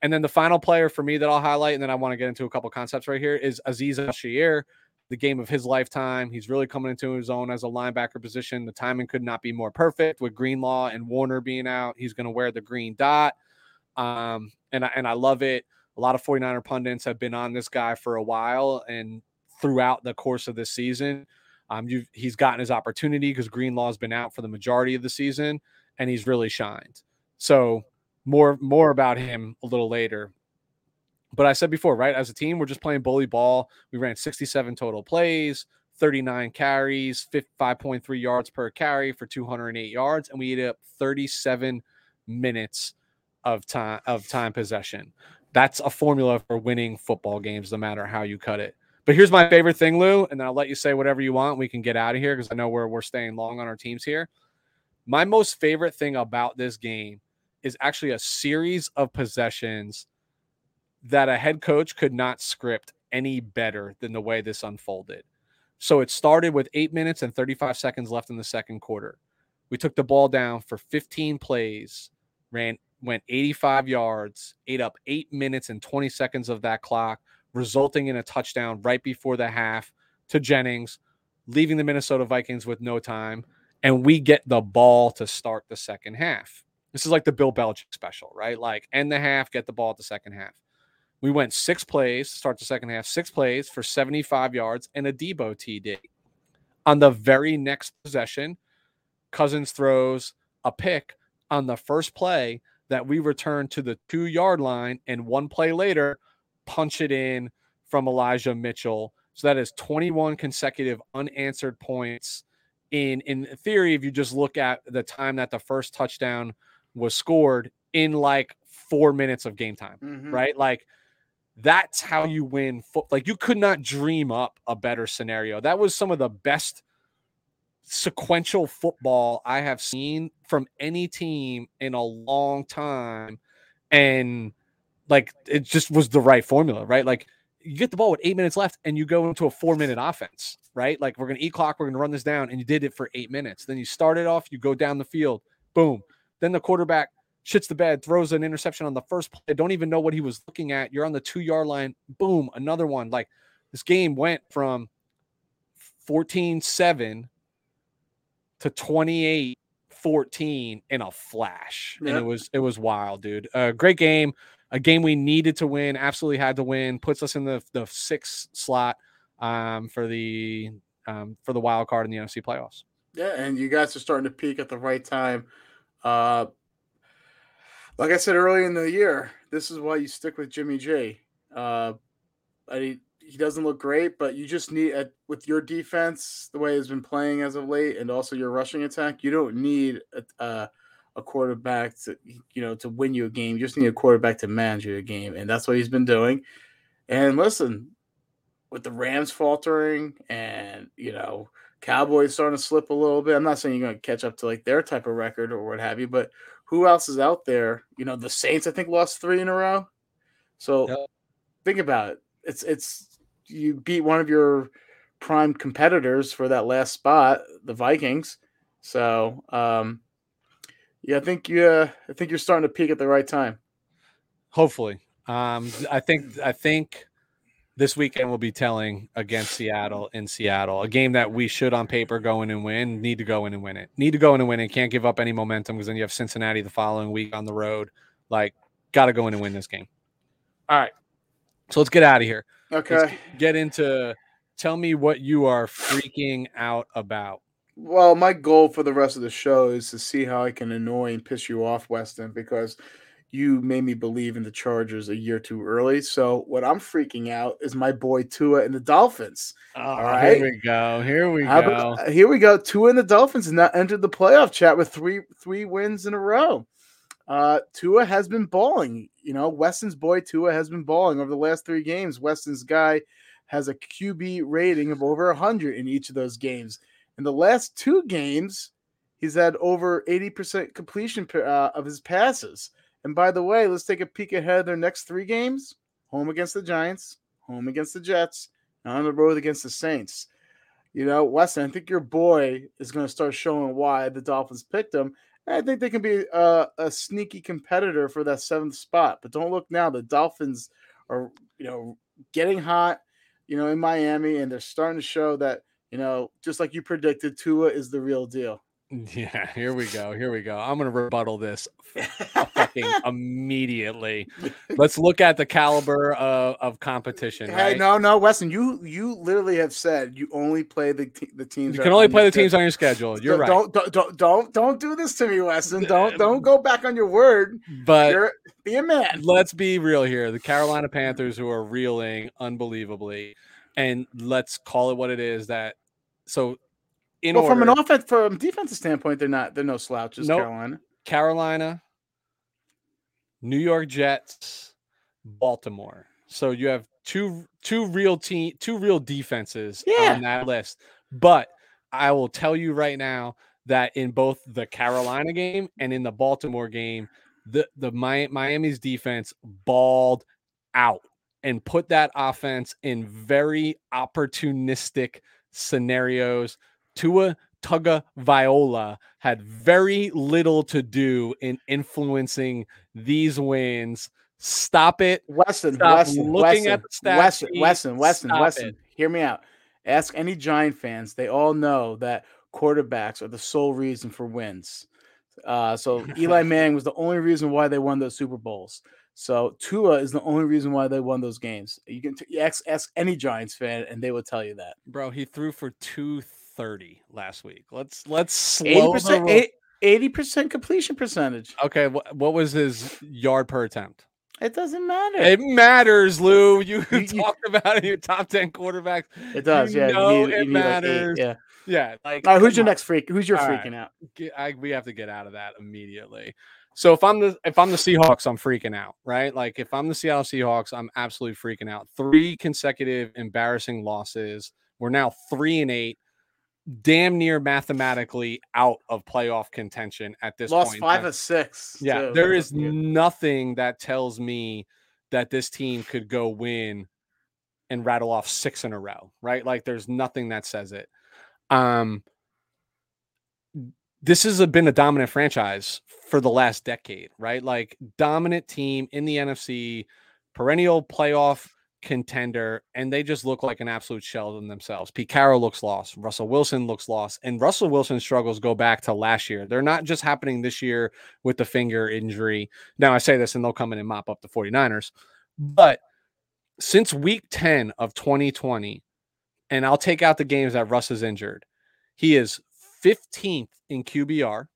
And then the final player for me that I'll highlight, and then I want to get into a couple concepts right here, is Azeez Al-Shaair, the game of his lifetime. He's really coming into his own as a linebacker position. The timing could not be more perfect with Greenlaw and Warner being out. He's going to wear the green dot. Um, and, I, and I love it. A lot of 49er pundits have been on this guy for a while and throughout the course of this season. Um, he's gotten his opportunity because Greenlaw's been out for the majority of the season, and he's really shined. So more more about him a little later. But I said before, right? As a team, we're just playing bully ball. We ran 67 total plays, 39 carries, 5.3 yards per carry for 208 yards, and we ate up 37 minutes of time of time possession. That's a formula for winning football games, no matter how you cut it. But here's my favorite thing, Lou, and then I'll let you say whatever you want. We can get out of here because I know we're we're staying long on our teams here. My most favorite thing about this game is actually a series of possessions that a head coach could not script any better than the way this unfolded. So it started with eight minutes and 35 seconds left in the second quarter. We took the ball down for 15 plays, ran went 85 yards, ate up eight minutes and 20 seconds of that clock resulting in a touchdown right before the half to Jennings, leaving the Minnesota Vikings with no time. And we get the ball to start the second half. This is like the Bill Belichick special, right? Like end the half, get the ball at the second half. We went six plays to start the second half, six plays for 75 yards and a Deebo TD. On the very next possession, Cousins throws a pick on the first play that we return to the two yard line. And one play later, punch it in from Elijah Mitchell. So that is 21 consecutive unanswered points. In in theory, if you just look at the time that the first touchdown was scored in like four minutes of game time, mm-hmm. right? Like that's how you win. Fo- like you could not dream up a better scenario. That was some of the best sequential football I have seen from any team in a long time. And like it just was the right formula, right? Like you get the ball with eight minutes left and you go into a four minute offense, right? Like we're to eat clock, we're to run this down, and you did it for eight minutes. Then you start it off, you go down the field, boom. Then the quarterback shits the bed, throws an interception on the first play. Don't even know what he was looking at. You're on the two yard line, boom, another one. Like this game went from 14 7 to 28 14 in a flash. Yep. And it was, it was wild, dude. Uh, great game a game we needed to win, absolutely had to win, puts us in the the sixth slot um, for the um, for the wild card in the NFC playoffs. Yeah, and you guys are starting to peak at the right time. Uh, Like I said early in the year, this is why you stick with Jimmy G. Uh, he doesn't look great, but you just need a, with your defense the way he's been playing as of late, and also your rushing attack. You don't need a, a, a quarterback to you know to win you a game. You just need a quarterback to manage you a game, and that's what he's been doing. And listen, with the Rams faltering, and you know Cowboys starting to slip a little bit. I'm not saying you're going to catch up to like their type of record or what have you, but who else is out there? You know, the Saints I think lost three in a row. So yep. think about it. It's it's you beat one of your prime competitors for that last spot, the Vikings. So um, yeah, I think you uh, I think you're starting to peak at the right time. Hopefully, um, I think I think this weekend we'll be telling against Seattle in Seattle, a game that we should on paper go in and win. Need to go in and win it. Need to go in and win it. Can't give up any momentum because then you have Cincinnati the following week on the road. Like, got to go in and win this game. All right, so let's get out of here. Okay, let's get into. Tell me what you are freaking out about. Well, my goal for the rest of the show is to see how I can annoy and piss you off, Weston, because you made me believe in the Chargers a year too early. So what I'm freaking out is my boy Tua and the Dolphins. Oh, all right, here we go. Here we How go. About, here we go. Tua and the Dolphins and now entered the playoff chat with three three wins in a row. Uh, Tua has been balling. You know, Weston's boy Tua has been balling over the last three games. Weston's guy has a QB rating of over 100 in each of those games. In the last two games, he's had over 80% completion uh, of his passes. And by the way, let's take a peek ahead of their next three games home against the Giants, home against the Jets, and on the road against the Saints. You know, Weston, I think your boy is going to start showing why the Dolphins picked him. And I think they can be a, a sneaky competitor for that seventh spot. But don't look now. The Dolphins are, you know, getting hot, you know, in Miami, and they're starting to show that, you know, just like you predicted, Tua is the real deal. Yeah, here we go. Here we go. I'm going to rebuttal this fucking immediately. Let's look at the caliber of, of competition. Hey, right? no, no, Weston, you you literally have said you only play the the teams. You can only play the teams on your schedule. You're right. Don't, don't don't don't do this to me, Weston. Don't don't go back on your word. But You're, be a man. Let's be real here. The Carolina Panthers, who are reeling unbelievably, and let's call it what it is. That so in well, order, from an offense, from defensive standpoint, they're not they're no slouches. Nope. Carolina, Carolina, New York Jets, Baltimore. So you have two two real team two real defenses yeah. on that list. But I will tell you right now that in both the Carolina game and in the Baltimore game, the the Miami's defense balled out and put that offense in very opportunistic scenarios Tua Tuga Viola had very little to do in influencing these wins. Stop it, Weston. Stop Weston, looking Weston, at the stats. Weston, Weston, Weston, Weston. It. Hear me out. Ask any Giant fans; they all know that quarterbacks are the sole reason for wins. Uh, so Eli Manning was the only reason why they won those Super Bowls. So Tua is the only reason why they won those games. You can t- ask, ask any Giants fan, and they will tell you that. Bro, he threw for two 30 last week. Let's let's slow 80%, 80% completion percentage. Okay, what, what was his yard per attempt? It doesn't matter. It matters, Lou. You, you talked about it, your top 10 quarterbacks. It does, you yeah. Know it matters. Like yeah. Yeah. Like right, who's your on. next freak? Who's your All freaking right. out? I, we have to get out of that immediately. So if I'm the if I'm the Seahawks, I'm freaking out, right? Like if I'm the Seattle Seahawks, I'm absolutely freaking out. Three consecutive embarrassing losses. We're now three and eight damn near mathematically out of playoff contention at this Lost point. Lost five of six. Yeah, there is nothing that tells me that this team could go win and rattle off six in a row, right? Like there's nothing that says it. Um this has been a dominant franchise for the last decade, right? Like dominant team in the NFC, perennial playoff contender, and they just look like an absolute shell of themselves. Pete Carroll looks lost. Russell Wilson looks lost. And Russell Wilson's struggles go back to last year. They're not just happening this year with the finger injury. Now, I say this and they'll come in and mop up the 49ers. But since week 10 of 2020, and I'll take out the games that Russ is injured, he is 15th in QBR,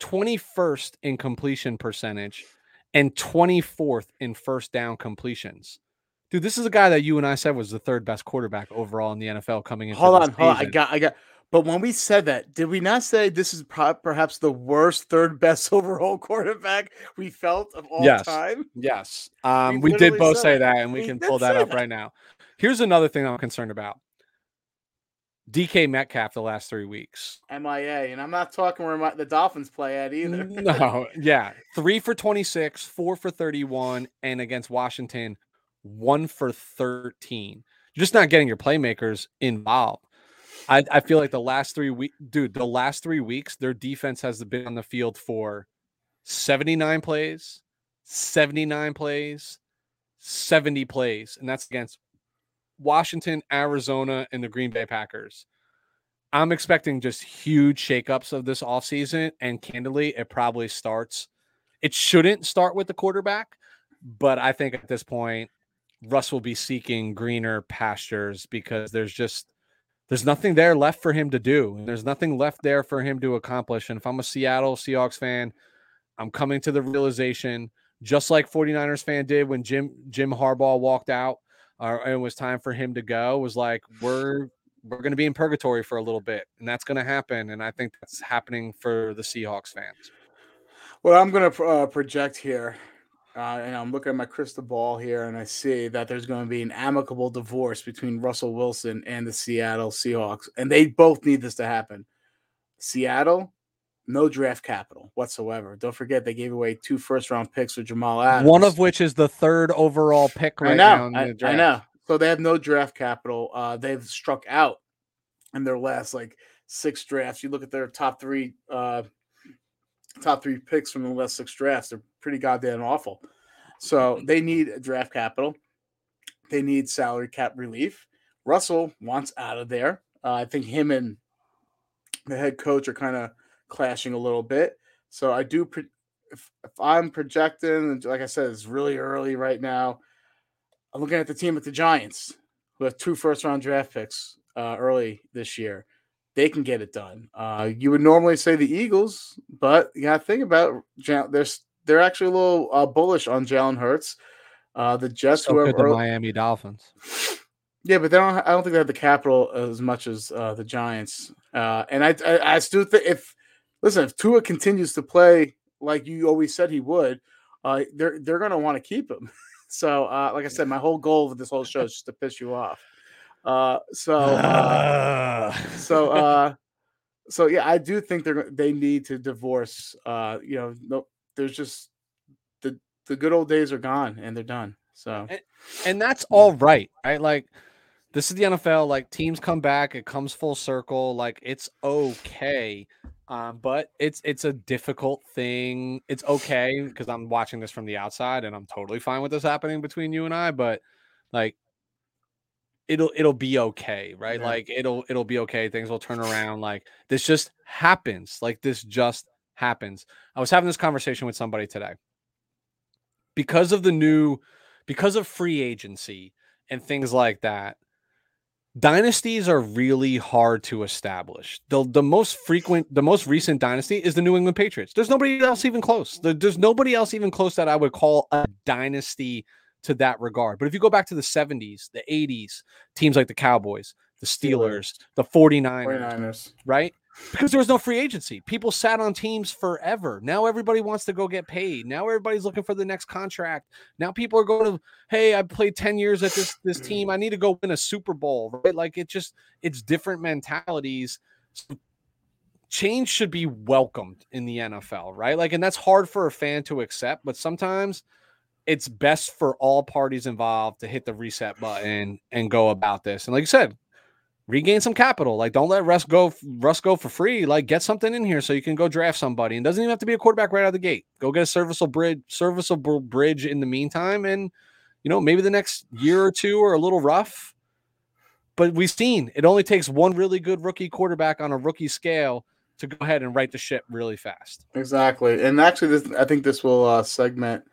21st in completion percentage and 24th in first down completions. Dude, this is a guy that you and I said was the third best quarterback overall in the NFL coming in. Hold on, hold on. I got, I got. But when we said that, did we not say this is perhaps the worst third best overall quarterback we felt of all yes. time? Yes. Um, we, we did both say that, and we, we can pull that up that. right now. Here's another thing I'm concerned about. DK Metcalf the last three weeks. MIA, and I'm not talking where my, the Dolphins play at either. no, yeah, three for 26, four for 31, and against Washington, one for 13. You're just not getting your playmakers involved. I, I feel like the last three weeks, dude, the last three weeks, their defense has been on the field for 79 plays, 79 plays, 70 plays, and that's against Washington, Arizona, and the Green Bay Packers. I'm expecting just huge shakeups of this offseason. And candidly, it probably starts. It shouldn't start with the quarterback, but I think at this point, Russ will be seeking greener pastures because there's just there's nothing there left for him to do. And there's nothing left there for him to accomplish. And if I'm a Seattle Seahawks fan, I'm coming to the realization, just like 49ers fan did when Jim Jim Harbaugh walked out, uh, and it was time for him to go, was like, we're we're going to be in purgatory for a little bit, and that's going to happen. And I think that's happening for the Seahawks fans. Well, I'm going to uh, project here uh, and I'm looking at my crystal ball here, and I see that there's going to be an amicable divorce between Russell Wilson and the Seattle Seahawks, and they both need this to happen. Seattle, no draft capital whatsoever. Don't forget they gave away two first round picks for Jamal Adams, one of which is the third overall pick right I know, I, I, know. So they have no draft capital. Uh, they've struck out in their last like six drafts. You look at their top three uh, top three picks from the last six drafts. They're pretty goddamn awful. So they need draft capital. They need salary cap relief. Russell wants out of there. Uh, I think him and the head coach are kind of clashing a little bit. So I do, pre- if, if I'm projecting, like I said, it's really early right now. I'm looking at the team at the Giants, who have two first round draft picks uh, early this year they can get it done. Uh, you would normally say the Eagles, but you got to think about they're they're actually a little uh, bullish on Jalen Hurts. Uh, the Jets, so whoever, the Miami Dolphins. Yeah, but they don't. I don't think they have the capital as much as uh, the Giants. Uh, and I, I, I still think if listen, if Tua continues to play like you always said he would, uh, they're they're going to want to keep him. so, uh, like I said, my whole goal of this whole show is just to piss you off. Uh, so, uh, so, uh, so yeah, I do think they're they need to divorce. Uh, you know, no, there's just the the good old days are gone and they're done. So, and, and that's all right, right? Like, this is the NFL. Like, teams come back, it comes full circle. Like, it's okay. Um, but it's it's a difficult thing. It's okay because I'm watching this from the outside and I'm totally fine with this happening between you and I. But like it'll it'll be okay, right? Yeah. Like it'll it'll be okay. Things will turn around. Like this just happens. Like this just happens. I was having this conversation with somebody today. Because of the new because of free agency and things like that, dynasties are really hard to establish. The the most frequent, the most recent dynasty is the New England Patriots. There's nobody else even close. There's nobody else even close that I would call a dynasty to that regard. But if you go back to the 70s, the 80s, teams like the Cowboys, the Steelers, the 49ers, 49ers, right? Because there was no free agency. People sat on teams forever. Now everybody wants to go get paid. Now everybody's looking for the next contract. Now people are going to, hey, I played 10 years at this this team. I need to go win a Super Bowl, right? Like it just it's different mentalities. So change should be welcomed in the NFL, right? Like and that's hard for a fan to accept, but sometimes it's best for all parties involved to hit the reset button and go about this. And like you said, regain some capital. Like don't let Russ go Russ go for free. Like get something in here so you can go draft somebody. And doesn't even have to be a quarterback right out of the gate. Go get a serviceable bridge, serviceable bridge in the meantime. And you know, maybe the next year or two are a little rough. But we've seen it only takes one really good rookie quarterback on a rookie scale to go ahead and right the ship really fast. Exactly. And actually this I think this will uh segment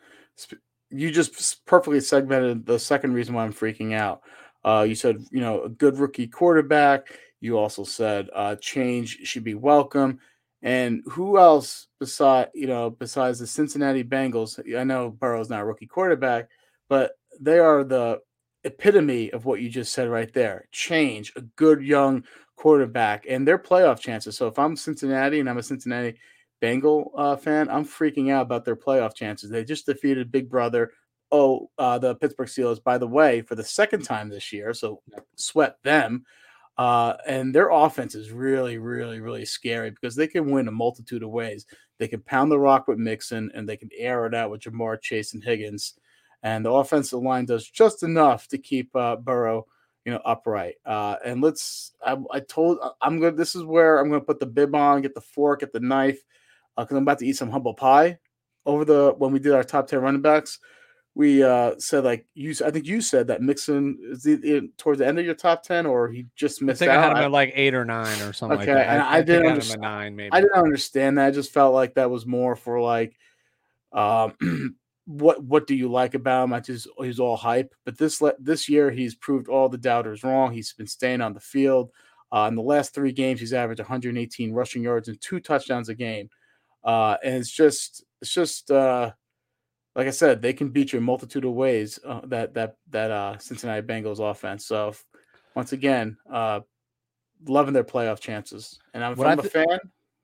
you just perfectly segmented the second reason why I'm freaking out. Uh, you said, you know, a good rookie quarterback. You also said uh, change should be welcome. And who else besides you know besides the Cincinnati Bengals? I know Burrow's not a rookie quarterback, but they are the epitome of what you just said right there. Change, a good young quarterback, and their playoff chances. So if I'm Cincinnati and I'm a Cincinnati Bengal uh, fan, I'm freaking out about their playoff chances. They just defeated Big Brother. Oh, uh, the Pittsburgh Steelers, by the way, for the second time this year. So swept them. Uh, and their offense is really, really, really scary because they can win a multitude of ways. They can pound the rock with Mixon and they can air it out with Ja'Marr Chase and Higgins. And the offensive line does just enough to keep uh, Burrow, you know, upright. Uh, and let's, I, I told, I'm going to, this is where I'm going to put the bib on, get the fork, get the knife, because uh, I'm about to eat some humble pie over the, when we did our top 10 running backs we uh, said like you. I think you said that Mixon is the, towards the end of your top ten, or he just missed I think out. I had him at like eight or nine or something okay, like that. and I, I, didn't I understand. nine maybe. I didn't understand that. I just felt like that was more for like, um, what what do you like about him? I just he's all hype. But this this year he's proved all the doubters wrong. He's been staying on the field. Uh, in the last three games, he's averaged 118 rushing yards and two touchdowns a game. Uh, and it's just it's just uh, like I said, they can beat you a multitude of ways. Uh, that that that uh, Cincinnati Bengals offense. So once again, uh, loving their playoff chances. And I'm, I'm th- a fan,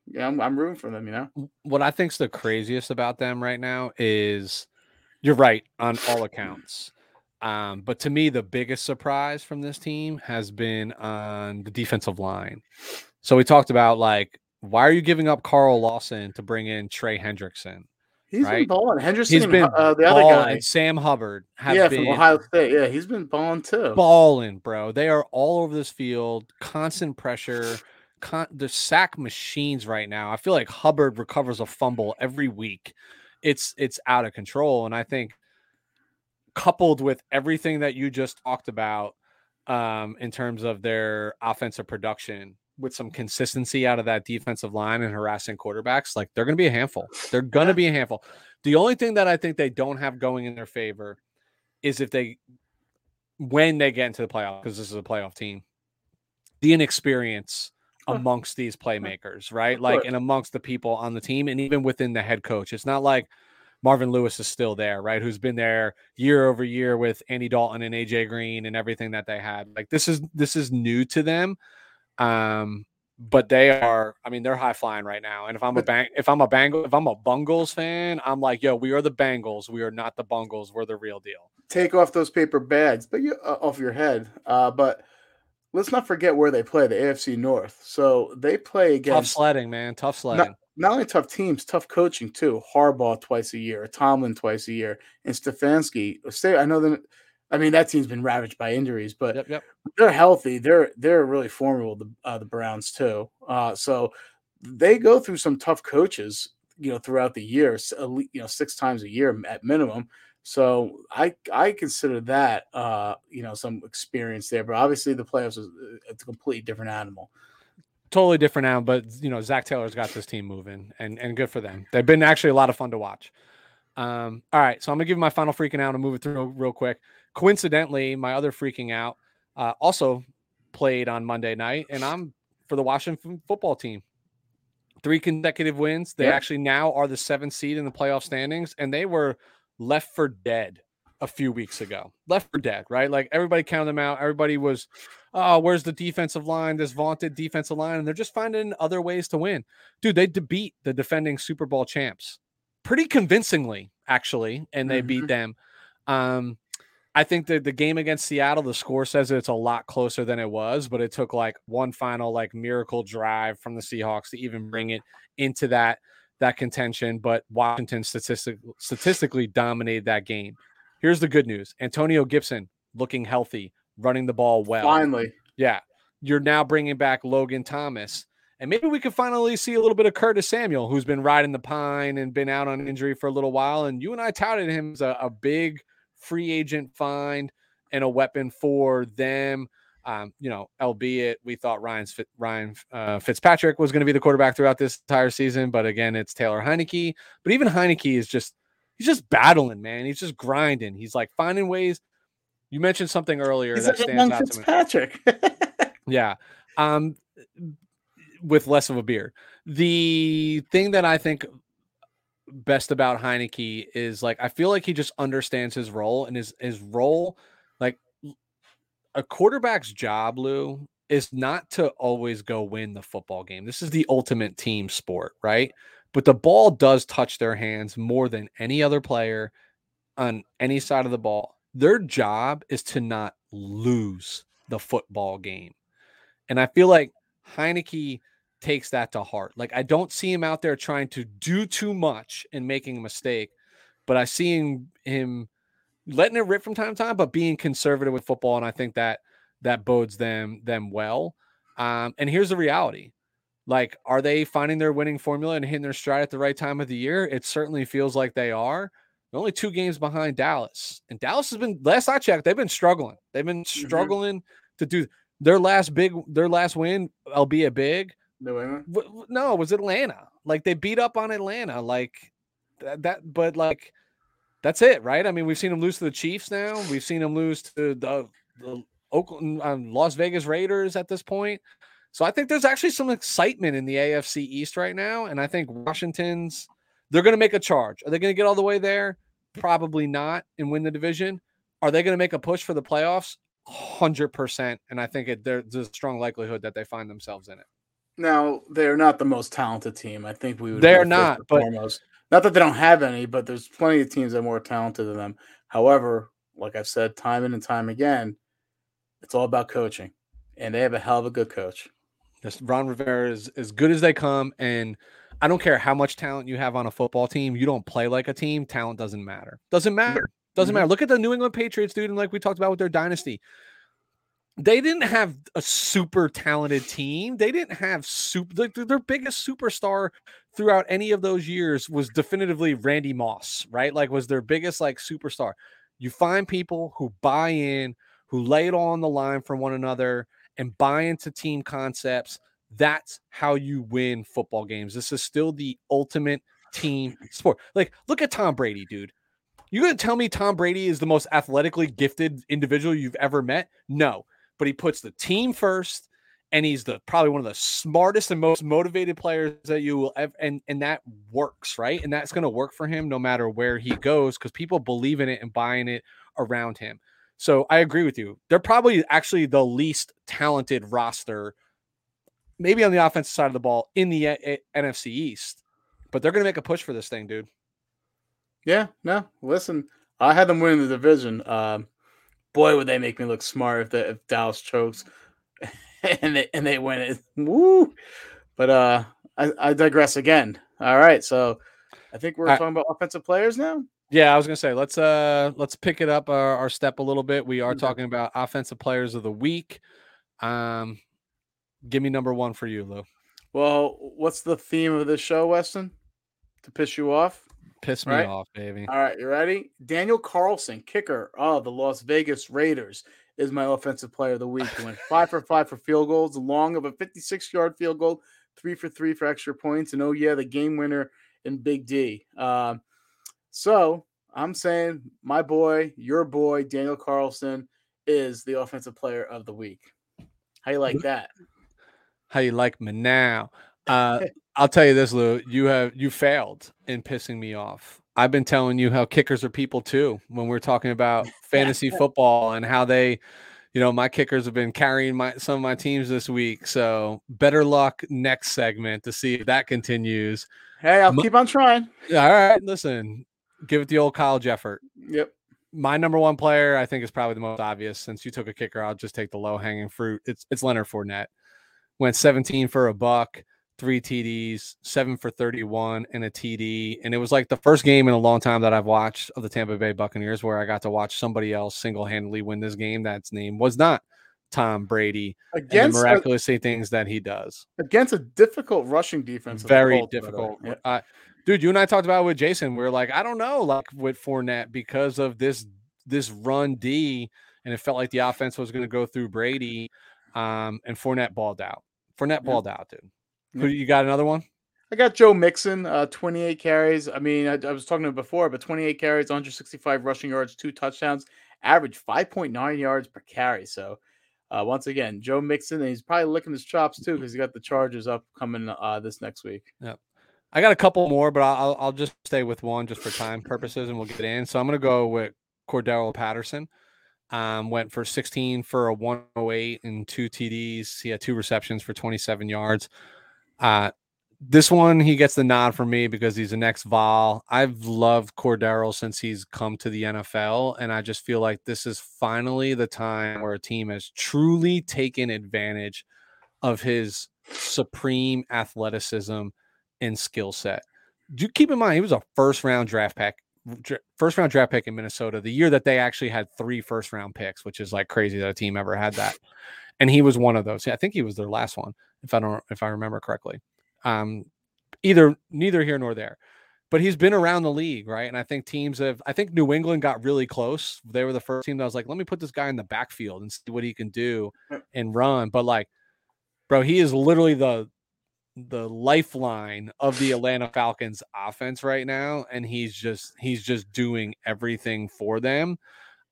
yeah, I'm, I'm rooting for them. You know what I think's the craziest about them right now is you're right on all accounts. Um, but to me, the biggest surprise from this team has been on the defensive line. So we talked about like, why are you giving up Carl Lawson to bring in Trey Hendrickson? He's right? been balling. Henderson, he's been uh, the other guy, Sam Hubbard, have yeah, been from Ohio State. Yeah, he's been balling too. balling, bro. They are all over this field, constant pressure. Con- the sack machines right now. I feel like Hubbard recovers a fumble every week. It's it's out of control, and I think coupled with everything that you just talked about um, in terms of their offensive production, with some consistency out of that defensive line and harassing quarterbacks, like they're going to be a handful. They're going to be a handful. The only thing that I think they don't have going in their favor is if they, when they get into the playoff, because this is a playoff team, the inexperience amongst these playmakers, right? Like, and amongst the people on the team, and even within the head coach. It's not like Marvin Lewis is still there, right? Who's been there year over year with Andy Dalton and AJ Green and everything that they had. Like, this is this is new to them. Um, but they are, I mean, they're high flying right now. And if I'm a bang, if I'm a Bengal, if I'm a Bungles fan, I'm like, yo, we are the Bengals. We are not the Bungles. We're the real deal. Take off those paper bags, but you uh, off your head. Uh, but let's not forget where they play, the AFC North. So they play against tough sledding, man. Tough sledding. Not, not only tough teams, tough coaching too. Harbaugh twice a year, Tomlin twice a year, and Stefanski. Say, I know that I mean, that team's been ravaged by injuries, but yep, yep. they're healthy. They're they're really formidable. The uh, the Browns too. Uh, so they go through some tough coaches, you know, throughout the year. You know, six times a year at minimum. So I I consider that uh, you know some experience there. But obviously, the playoffs is uh, a completely different animal. Totally different now, but you know Zac Taylor's got this team moving, and and good for them. They've been actually a lot of fun to watch. Um, all right, so I'm gonna give my final freaking out and move it through real quick. Coincidentally, my other freaking out uh, also played on Monday night, and I'm for the Washington football team. Three consecutive wins. They yeah. actually now are the seventh seed in the playoff standings, and they were left for dead a few weeks ago. Left for dead, right? Like everybody counted them out. Everybody was, oh, where's the defensive line? This vaunted defensive line, and they're just finding other ways to win. Dude, they beat the defending Super Bowl champs pretty convincingly, actually, and they mm-hmm. beat them. Um, I think that the game against Seattle, the score says it's a lot closer than it was, but it took like one final like miracle drive from the Seahawks to even bring it into that that contention. But Washington statistic, statistically dominated that game. Here's the good news: Antonio Gibson looking healthy, running the ball well. Finally, yeah, you're now bringing back Logan Thomas. And maybe we could finally see a little bit of Curtis Samuel, who's been riding the pine and been out on injury for a little while. And you and I touted him as a, a big free agent find and a weapon for them. Um, you know, albeit we thought Ryan's Ryan uh, Fitzpatrick was going to be the quarterback throughout this entire season, but again, it's Taylor Heinicke. But even Heinicke is just he's just battling, man. He's just grinding. He's like finding ways. You mentioned something earlier he's that like stands out Fitzpatrick. to me. yeah. Um, with less of a beer. The thing that I think best about Heinicke is like I feel like he just understands his role and his his role like a quarterback's job, Lou, is not to always go win the football game. This is the ultimate team sport, right? But the ball does touch their hands more than any other player on any side of the ball. Their job is to not lose the football game. And I feel like Heinicke takes that to heart. Like I don't see him out there trying to do too much and making a mistake, but I see him, him letting it rip from time to time, but being conservative with football. And I think that that bodes them them well. Um, and here's the reality. Like, are they finding their winning formula and hitting their stride at the right time of the year? It certainly feels like they are. They're only two games behind Dallas. And Dallas has been, last I checked, they've been struggling. They've been mm-hmm. struggling mm-hmm. to do their last big, their last win, albeit big. No, no, it was Atlanta. Like they beat up on Atlanta. Like that, that, but like that's it, right? I mean, we've seen them lose to the Chiefs now. We've seen them lose to the, the Oakland, um, Las Vegas Raiders at this point. So I think there's actually some excitement in the AFC East right now, and I think Washington's they're going to make a charge. Are they going to get all the way there? Probably not, and win the division. Are they going to make a push for the playoffs? Hundred percent, and I think it, there's a strong likelihood that they find themselves in it. Now they're not the most talented team. I think we would. They're not, but foremost. not that they don't have any, but there's plenty of teams that are more talented than them. However, like I've said time and time again, it's all about coaching, and they have a hell of a good coach. This Ron Rivera is as good as they come, and I don't care how much talent you have on a football team. You don't play like a team. Talent doesn't matter. Doesn't matter. Doesn't mm-hmm. matter. Look at the New England Patriots, dude, and like we talked about with their dynasty. They didn't have a super talented team. They didn't have super their biggest superstar throughout any of those years was definitively Randy Moss, right? Like was their biggest like superstar. You find people who buy in, who lay it all on the line for one another, and buy into team concepts. That's how you win football games. This is still the ultimate team sport. Like, look at Tom Brady, dude. You gonna tell me Tom Brady is the most athletically gifted individual you've ever met? No, but he puts the team first, and he's the probably one of the smartest and most motivated players that you will ever. And and that works, right? And that's gonna work for him no matter where he goes because people believe in it and buying it around him. So I agree with you. They're probably actually the least talented roster, maybe on the offensive side of the ball in the a- a- NFC East, but they're going to make a push for this thing, dude. Yeah, no, listen, I had them winning the division. Um, boy, would they make me look smart if, the, if Dallas chokes and they and they win it. Woo! But uh, I, I digress again. All right, so I think we're talking about offensive players now. Yeah, I was gonna say let's uh let's pick it up our, our step a little bit. We are mm-hmm. talking about offensive players of the week. Um, give me number one for you, Lou. Well, what's the theme of this show, Weston? To piss you off? Piss me right? off, baby. All right, you ready? Daniel Carlson, kicker of the Las Vegas Raiders, is my offensive player of the week. He went five for five for field goals, long of a 56 yard field goal, three for three for extra points, and oh yeah, the game winner in Big D. Um, so I'm saying my boy, your boy, Daniel Carlson is the offensive player of the week. How you like that? How you like me now? Uh, I'll tell you this, Lou. You have you failed in pissing me off. I've been telling you how kickers are people too when we're talking about fantasy football and how they, you know, my kickers have been carrying my some of my teams this week. So better luck next segment to see if that continues. Hey, I'll keep on trying. All right, listen give it the old college effort. Yep. My number one player, I think, is probably the most obvious. Since you took a kicker, I'll just take the low hanging fruit. It's it's Leonard Fournette. Went 17 for a buck, three TDs, seven for 31, and a TD. And it was like the first game in a long time that I've watched of the Tampa Bay Buccaneers where I got to watch somebody else single handedly win this game. That's name was not Tom Brady against the miraculous a, things that he does against a difficult rushing defense. Very difficult. Uh, dude, you and I talked about it with Jason. We are like, I don't know, like with Fournette because of this this run D, and it felt like the offense was going to go through Brady, um, and Fournette balled out. Fournette yeah. balled out, dude. Who you got another one? I got Joe Mixon, uh, 28 carries. I mean, I, I was talking to him before, but 28 carries, 165 rushing yards, two touchdowns, average 5.9 yards per carry. So uh, once again, Joe Mixon, and he's probably licking his chops too because he got the Chargers up coming uh, this next week. Yep. I got a couple more, but I'll I'll just stay with one just for time purposes, and we'll get in. So I'm gonna go with Cordarrelle Patterson. Um, went for 16 for a 108 and two TDs. He had two receptions for 27 yards. Uh, this one he gets the nod for me because he's an ex Vol. I've loved Cordarrelle since he's come to the NFL, and I just feel like this is finally the time where a team has truly taken advantage of his supreme athleticism and skill set. Do keep in mind he was a first round draft pick first round draft pick in Minnesota, the year that they actually had three first round picks, which is like crazy that a team ever had that. And he was one of those. I think he was their last one, if I don't if I remember correctly. Um, either neither here nor there. But he's been around the league, right? And I think teams have I think New England got really close. They were the first team that was like, let me put this guy in the backfield and see what he can do and run. But like, bro, he is literally the the lifeline of the Atlanta Falcons offense right now, and he's just he's just doing everything for them.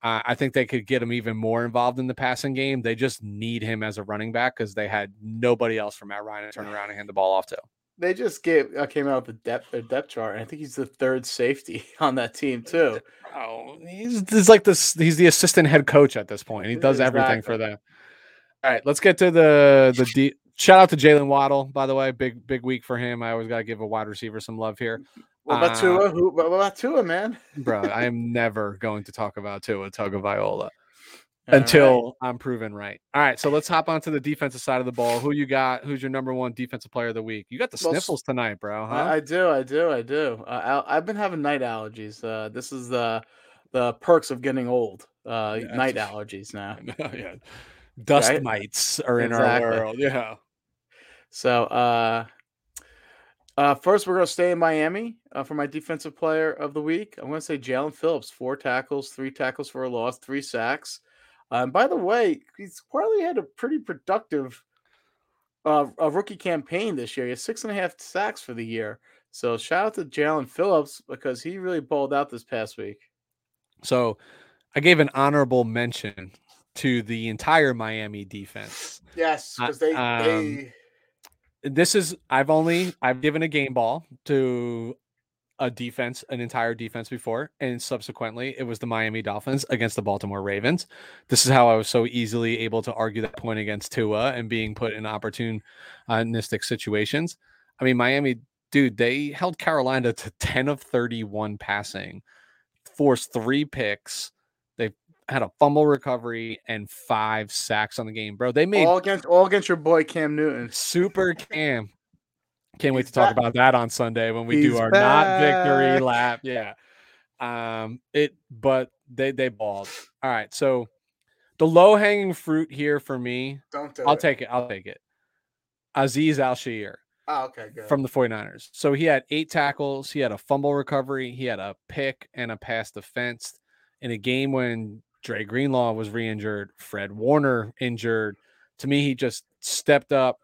Uh, I think they could get him even more involved in the passing game. They just need him as a running back because they had nobody else from Matt Ryan to turn around and hand the ball off to. They just gave uh, came out with the depth their depth chart. and I think he's the third safety on that team too. Oh, he's, he's like this. He's the assistant head coach at this point. He does exactly. everything for them. All right, let's get to the the D, Shout out to Jaylen Waddle, by the way. Big big week for him. I always got to give a wide receiver some love here. What about uh, Tua? Who, what about Tua, man? bro, I am never going to talk about Tua viola until right. I'm proven right. All right, so let's hop onto the defensive side of the ball. Who you got? Who's your number one defensive player of the week? You got the well, sniffles tonight, bro. Huh? I, I, do, I do, I do. Uh, I, have been having night allergies. Uh, this is the the perks of getting old. Uh, yeah, night allergies now. yeah, dust right? mites are in exactly. our world. Yeah. So, uh, uh, first, we're going to stay in Miami uh, for my defensive player of the week. I'm going to say Jaelan Phillips, four tackles, three tackles for a loss, three sacks. Uh, and by the way, he's quietly had a pretty productive uh, a rookie campaign this year. He has six and a half sacks for the year. So shout out to Jaelan Phillips because he really balled out this past week. So I gave an honorable mention to the entire Miami defense. Yes, because they, um, they this is I've only I've given a game ball to a defense, an entire defense before, and subsequently it was the Miami Dolphins against the Baltimore Ravens. This is how I was so easily able to argue that point against Tua and being put in opportunistic situations. I mean, Miami, dude, they held Carolina to 10 of 31 passing, forced three picks, had a fumble recovery and five sacks on the game, bro. They made all against all against your boy Cam Newton. Super Cam. Can't wait to talk about that on Sunday when we He's do our back. not victory lap. Yeah. Um it but they they balled. All right. So the low hanging fruit here for me. Don't do I'll it. take it. I'll take it. Azeez Al-Shaair. Oh, okay, good. From the 49ers. So he had eight tackles, he had a fumble recovery, he had a pick and a pass defense in a game when Dre Greenlaw was re-injured, Fred Warner injured. To me, he just stepped up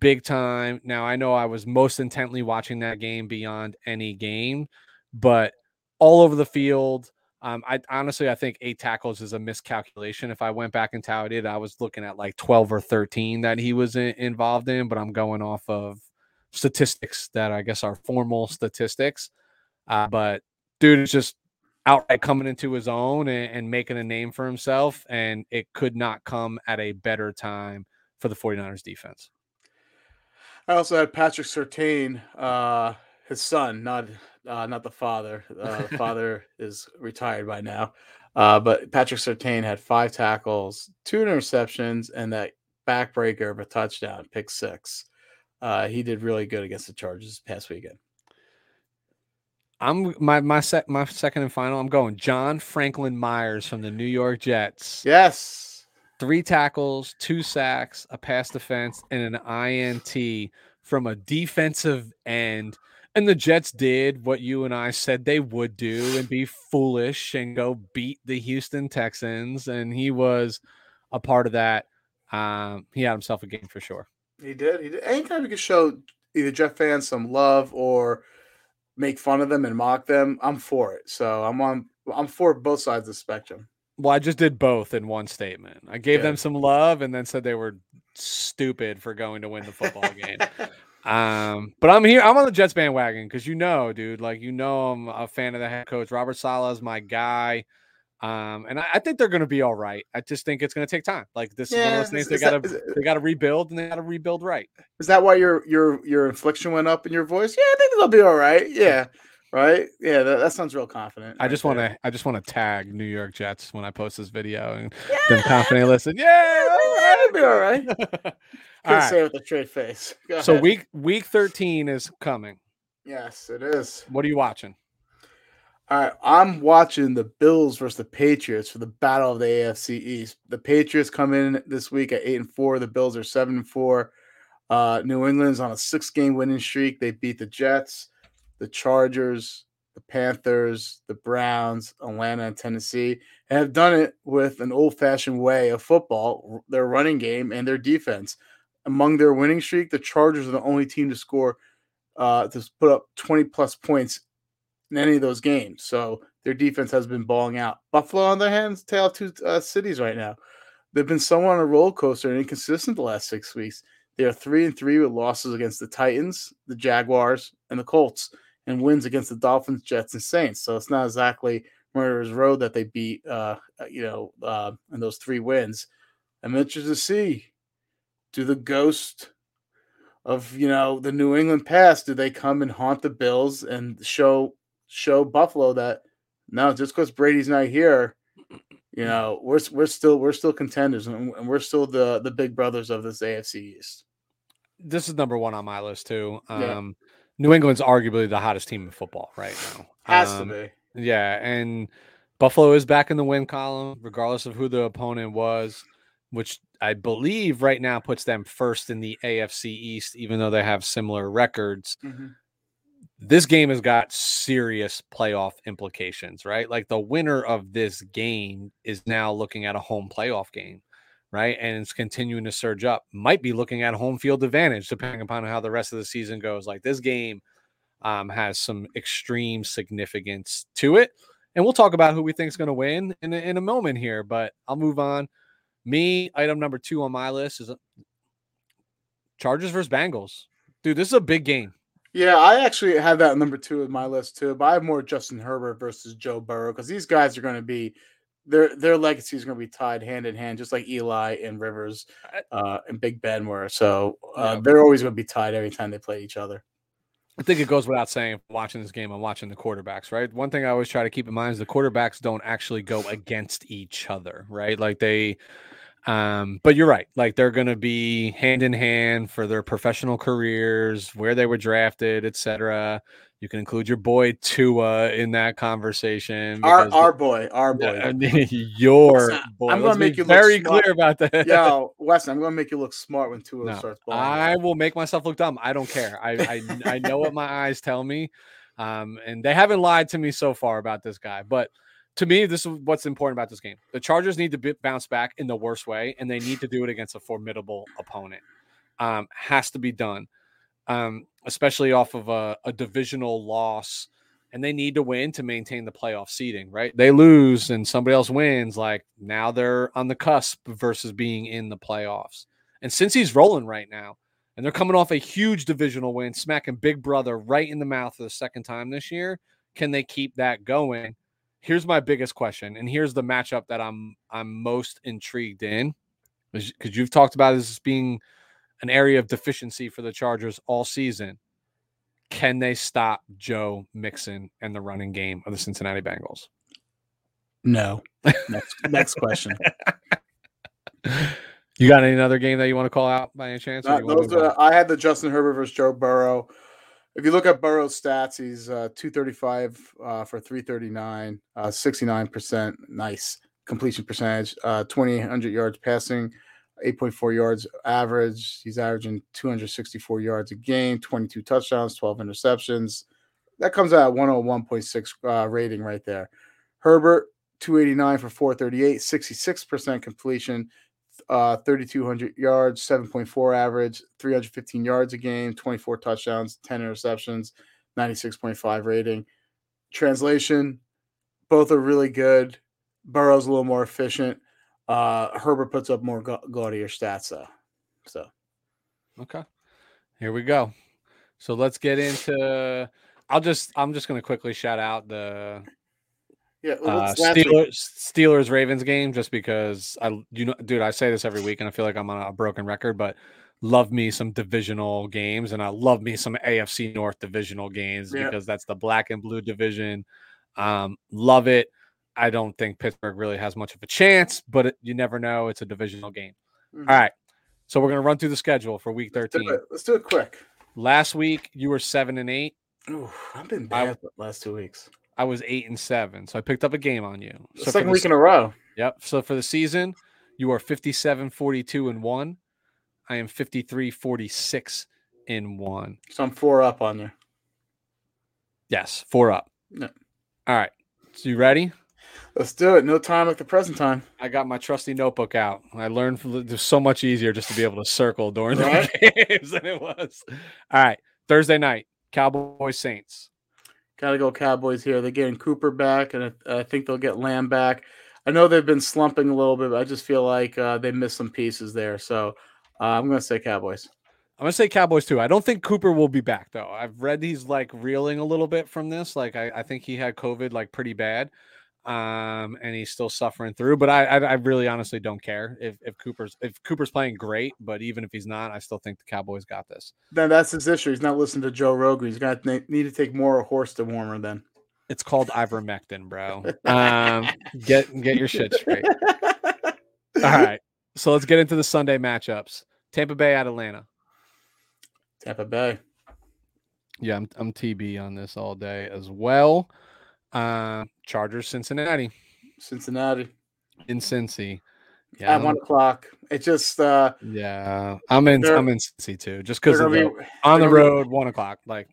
big time. Now I know I was most intently watching that game beyond any game, but all over the field. Um, I honestly I think eight tackles is a miscalculation. If I went back and tallied it, I was looking at like 12 or 13 that he was in, involved in, but I'm going off of statistics that I guess are formal statistics. Uh, but dude, it's just outright coming into his own and, and, making a name for himself. And it could not come at a better time for the 49ers defense. I also had Patrick Surtain, uh, his son, not uh, not the father. Uh, the father is retired by now. Uh, but Patrick Surtain had five tackles, two interceptions, and that backbreaker of a touchdown, pick six. Uh, he did really good against the Chargers past weekend. I'm my my sec my second and final. I'm going John Franklin Myers from the New York Jets. Yes, three tackles, two sacks, a pass defense, and an INT from a defensive end. And the Jets did what you and I said they would do and be foolish and go beat the Houston Texans. And he was a part of that. Um, he had himself a game for sure. He did. He did. Anytime you could show either Jeff fans some love or make fun of them and mock them, I'm for it. So I'm on I'm for both sides of the spectrum. Well, I just did both in one statement. I gave Yeah. them some love and then said they were stupid for going to win the football game. Um, but I'm here. I'm on the Jets bandwagon because you know, dude, like you know, I'm a fan of the head coach. Robert Saleh is my guy. Um, and I, I think they're going to be all right. I just think it's going to take time. Like this is one of those things they got to they got to rebuild and they got to rebuild right. Is that why your your your inflection went up in your voice? Yeah, I think they'll be all right. Yeah, right. Yeah, that, that sounds real confident. I right just want to I just want to tag New York Jets when I post this video and Yeah, them confidently listen. Yeah, all yeah, it'll be all right. all Couldn't say it with a straight face. Go So ahead. week week 13 is coming. yes, it is. What are you watching? All right, I'm watching the Bills versus the Patriots for the battle of the AFC East. The Patriots come in this week at eight and four. The Bills are seven and four. Uh, New England's on a six-game winning streak. They beat the Jets, the Chargers, the Panthers, the Browns, Atlanta, and Tennessee, and have done it with an old-fashioned way of football: their running game and their defense. Among their winning streak, the Chargers are the only team to score uh, to put up 20 plus points in any of those games. So their defense has been balling out. Buffalo, on their hands, tail of two uh, cities right now. They've been somewhat on a roller coaster and inconsistent the last six weeks. They are three and three with losses against the Titans, the Jaguars, and the Colts, and wins against the Dolphins, Jets, and Saints. So it's not exactly Murderers Road that they beat, uh, you know, uh, in those three wins. I'm interested to see do the ghost of you know the New England past do they come and haunt the Bills and show show Buffalo that no just because Brady's not here you know we're we're still we're still contenders and, and we're still the the big brothers of this AFC East. This is number one on my list too. Yeah. Um, New England's arguably the hottest team in football right now. Has Um, to be. Yeah, and Buffalo is back in the win column, regardless of who the opponent was, which I believe right now puts them first in the AFC East, even though they have similar records. This game has got serious playoff implications, right? Like the winner of this game is now looking at a home playoff game, right? And it's continuing to surge up. Might be looking at home field advantage, depending upon how the rest of the season goes. Like this game um, has some extreme significance to it. And we'll talk about who we think is going to win in in a moment here, but I'll move on. Me, item number two on my list is uh, Chargers versus Bengals. Dude, this is a big game. Yeah, I actually have that number two in my list too, but I have more Justin Herbert versus Joe Burrow because these guys are going to be their their legacy is going to be tied hand in hand, just like Eli and Rivers uh, and Big Ben were. So uh, they're always going to be tied every time they play each other. I think it goes without saying, watching this game, I'm watching the quarterbacks, right? One thing I always try to keep in mind is the quarterbacks don't actually go against each other, right? Like they, um, but you're right. Like they're going to be hand in hand for their professional careers, where they were drafted, etc. You can include your boy Tua in that conversation. Our our boy, our boy. I mean, your boy. I'm gonna make be you look very smart. clear about that. Yo, Weston, I'm going to make you look smart when Tua No, starts balling. I out. will make myself look dumb. I don't care. I I, I know what my eyes tell me, um, and they haven't lied to me so far about this guy. But to me, this is what's important about this game. The Chargers need to bounce back in the worst way, and they need to do it against a formidable opponent. Um, has to be done, um, especially off of a, a divisional loss. And they need to win to maintain the playoff seeding, right? They lose and somebody else wins. Like now they're on the cusp versus being in the playoffs. And since he's rolling right now, and they're coming off a huge divisional win, smacking Big Brother right in the mouth for the second time this year, can they keep that going? Here's my biggest question, and here's the matchup that I'm I'm most intrigued in, because you've talked about this as being an area of deficiency for the Chargers all season. Can they stop Joe Mixon and the running game of the Cincinnati Bengals? No. Next next question. You got any other game that you want to call out by any chance? or Uh, you those move are, I had the Justin Herbert versus Joe Burrow. If you look at Burrow's stats, he's uh, 235 uh, for 339, uh, 69%. Nice completion percentage, uh, 2,800 yards passing, 8.4 yards average. He's averaging 264 yards a game, 22 touchdowns, 12 interceptions. That comes out at 101.6 uh, rating right there. Herbert, 289 for 438, 66% completion, uh, 3,200 yards, 7.4 average, 315 yards a game, 24 touchdowns, 10 interceptions, 96.5 rating. Translation, both are really good. Burrow's a little more efficient. Uh, Herbert puts up more ga- gaudier stats though. So Okay. Here we go. So let's get into I'll just I'm just gonna quickly shout out the yeah, uh, what's last week? Steelers Steelers Ravens game just because I you know dude I say this every week and I feel like I'm on a broken record but love me some divisional games and I love me some AFC North divisional games Yeah. because that's the black and blue division. Um, love it. I don't think Pittsburgh really has much of a chance, but it, you never know. It's a divisional game. Mhm. All right. So we're gonna run through the schedule for week Let's do 13. it. Let's do it quick. Last week you were seven and eight. Ooh, I've been I- bad the last two weeks. I was eight and seven. So I picked up a game on you. So second week in a row. Yep. So for the season, you are 57, 42, and one. I am 53, 46 in one. So I'm four up on you. Yes, four up. No. All right. So you ready? Let's do it. No time like the present time. I got my trusty notebook out. I learned from it was so much easier just to be able to circle during Right. the games than it was. All right. Thursday night, Cowboys Saints. Got to go Cowboys here. They're getting Cooper back, and I, I think they'll get Lamb back. I know they've been slumping a little bit, but I just feel like uh, they missed some pieces there. So uh, I'm going to say Cowboys. I'm gonna say Cowboys too. I don't think Cooper will be back though. I've read he's like reeling a little bit from this. Like I, I think he had COVID like pretty bad, um, and he's still suffering through. But I, I, I really honestly don't care if if Cooper's if Cooper's playing great. But even if he's not, I still think the Cowboys got this. Then that's his issue. He's not listening to Joe Rogan. He's gonna need to take more horse to warmer then. It's called ivermectin, bro. Um, get get your shit straight. All right, so let's get into the Sunday matchups. Tampa Bay at Atlanta. Tampa Bay. Yeah, I'm I'm TB on this all day as well. Uh, Chargers Cincinnati Cincinnati in Cincy. at one o'clock. It just uh, yeah. I'm in. I'm in Cincy too, just because be on the they're be- road, one o'clock. Like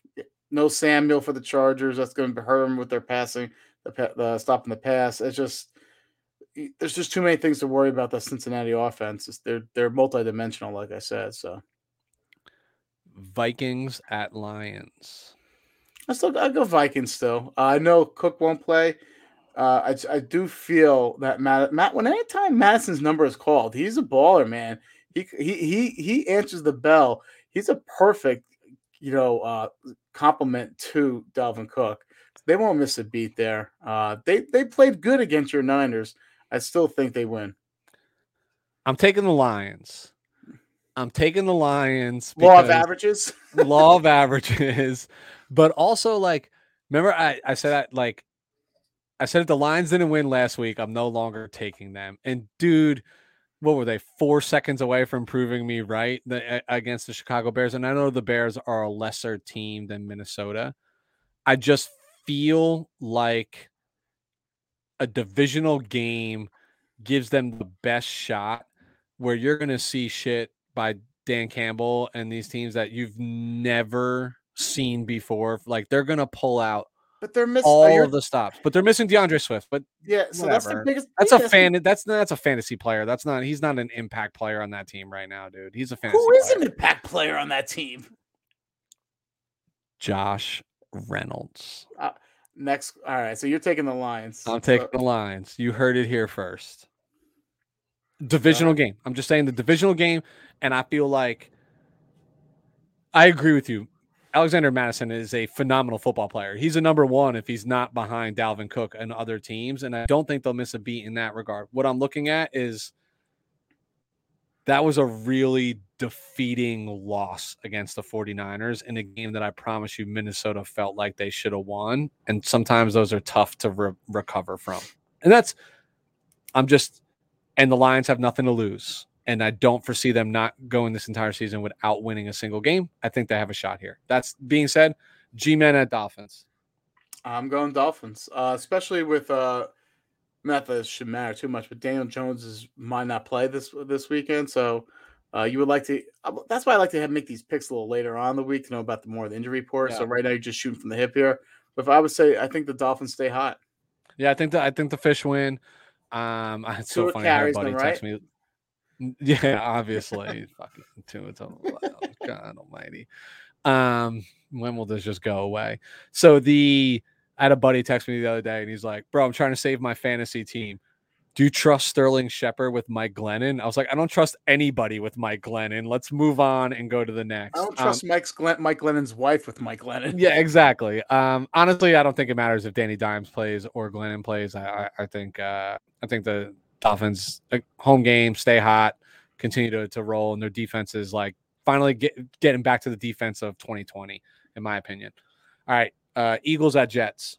no Samuel for the Chargers. That's going to hurt them with their passing, the, the stopping the pass. It's just there's just too many things to worry about. The Cincinnati offense. It's, they're they're multidimensional, like I said. So Vikings at Lions. I still I go Vikings. Still, uh, I know Cook won't play. Uh, I I do feel that Matt Matt when anytime Mattison's number is called, he's a baller, man. He he he he answers the bell. He's a perfect, you know, uh, compliment to Dalvin Cook. They won't miss a beat there. Uh, they they played good against your Niners. I still think they win. I'm taking the Lions. I'm taking the Lions. Law of averages. law of averages, but also like remember I, I said I like I said if the Lions didn't win last week, I'm no longer taking them. And dude, what were they? Four seconds away from proving me right the, against the Chicago Bears. And I know the Bears are a lesser team than Minnesota. I just feel like a divisional game gives them the best shot where you're going to see shit by Dan Campbell and these teams that you've never seen before. Like they're to pull out But they're missing. Uh, all of the stops, but they're missing D'Andre Swift. But yeah, so that's the biggest. that's a fan. That's that's a fantasy player. That's not. He's not an impact player on that team right now, dude. He's a fantasy. Who is player. an impact player on that team? Josh Reynolds. Uh, next, all right. So you're taking the Lions. I'm taking the lines. You heard it here first. Divisional game. I'm just saying the divisional game, and I feel like I agree with you. Alexander Mattison is a phenomenal football player. He's a number one if he's not behind Dalvin Cook and other teams. And I don't think they'll miss a beat in that regard. What I'm looking at is that was a really defeating loss against the 49ers in a game that I promise you Minnesota felt like they should have won. And sometimes those are tough to re- recover from. And that's, I'm just, and the Lions have nothing to lose. And I don't foresee them not going this entire season without winning a single game. I think they have a shot here. That's being said, G Men at Dolphins. I'm going Dolphins, uh, especially with uh, not that it should matter too much, but Daniel Jones is might not play this this weekend, so uh, you would like to. uh, That's why I like to have make these picks a little later on in the week to know about the more of the injury report. So right now you're just shooting from the hip here. But if I would say, I think the Dolphins stay hot. Yeah, I think that I think the fish win. Um, it's so Tua funny. Buddy them, text me. Yeah, obviously, fucking Tua Tagovailoa, God Almighty. Um, when will this just go away? So the I had a buddy text me the other day, and he's like, "Bro, I'm trying to save my fantasy team. do you trust Sterling Shepard with Mike Glennon? I was like, I don't trust anybody with Mike Glennon. Let's move on and go to the next. I don't trust um, Mike's Glenn, Mike Glennon's wife with Mike Glennon. Yeah, exactly. Um, honestly, I don't think it matters if Danny Dimes plays or Glennon plays. I, I, I think uh, I think the Dolphins home game, stay hot, continue to, to roll, and their defense is like finally get, getting back to the defense of 2020, in my opinion. All right, uh, Eagles at Jets.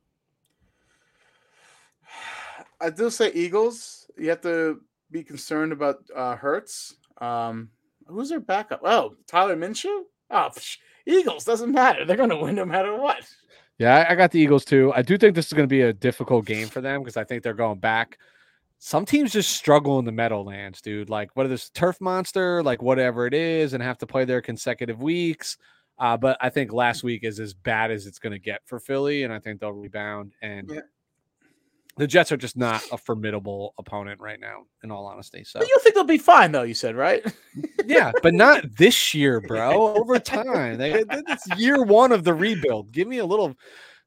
I do say Eagles. You have to be concerned about uh, Hurts. Um, who's their backup? Oh, Tyler Minshew. Oh, psh, Eagles doesn't matter. They're going to win no matter what. Yeah, I got the Eagles too. I do think this is going to be a difficult game for them because I think they're going back. Some teams just struggle in the Meadowlands, dude. Like what are this turf monster, like whatever it is, and have to play their consecutive weeks. Uh, but I think last week is as bad as it's going to get for Philly, and I think they'll rebound. And yeah the Jets are just not a formidable opponent right now, in all honesty. So but you think they'll be fine, though? You said right? yeah, but not this year, bro. Over time, they, it's year one of the rebuild. Give me a little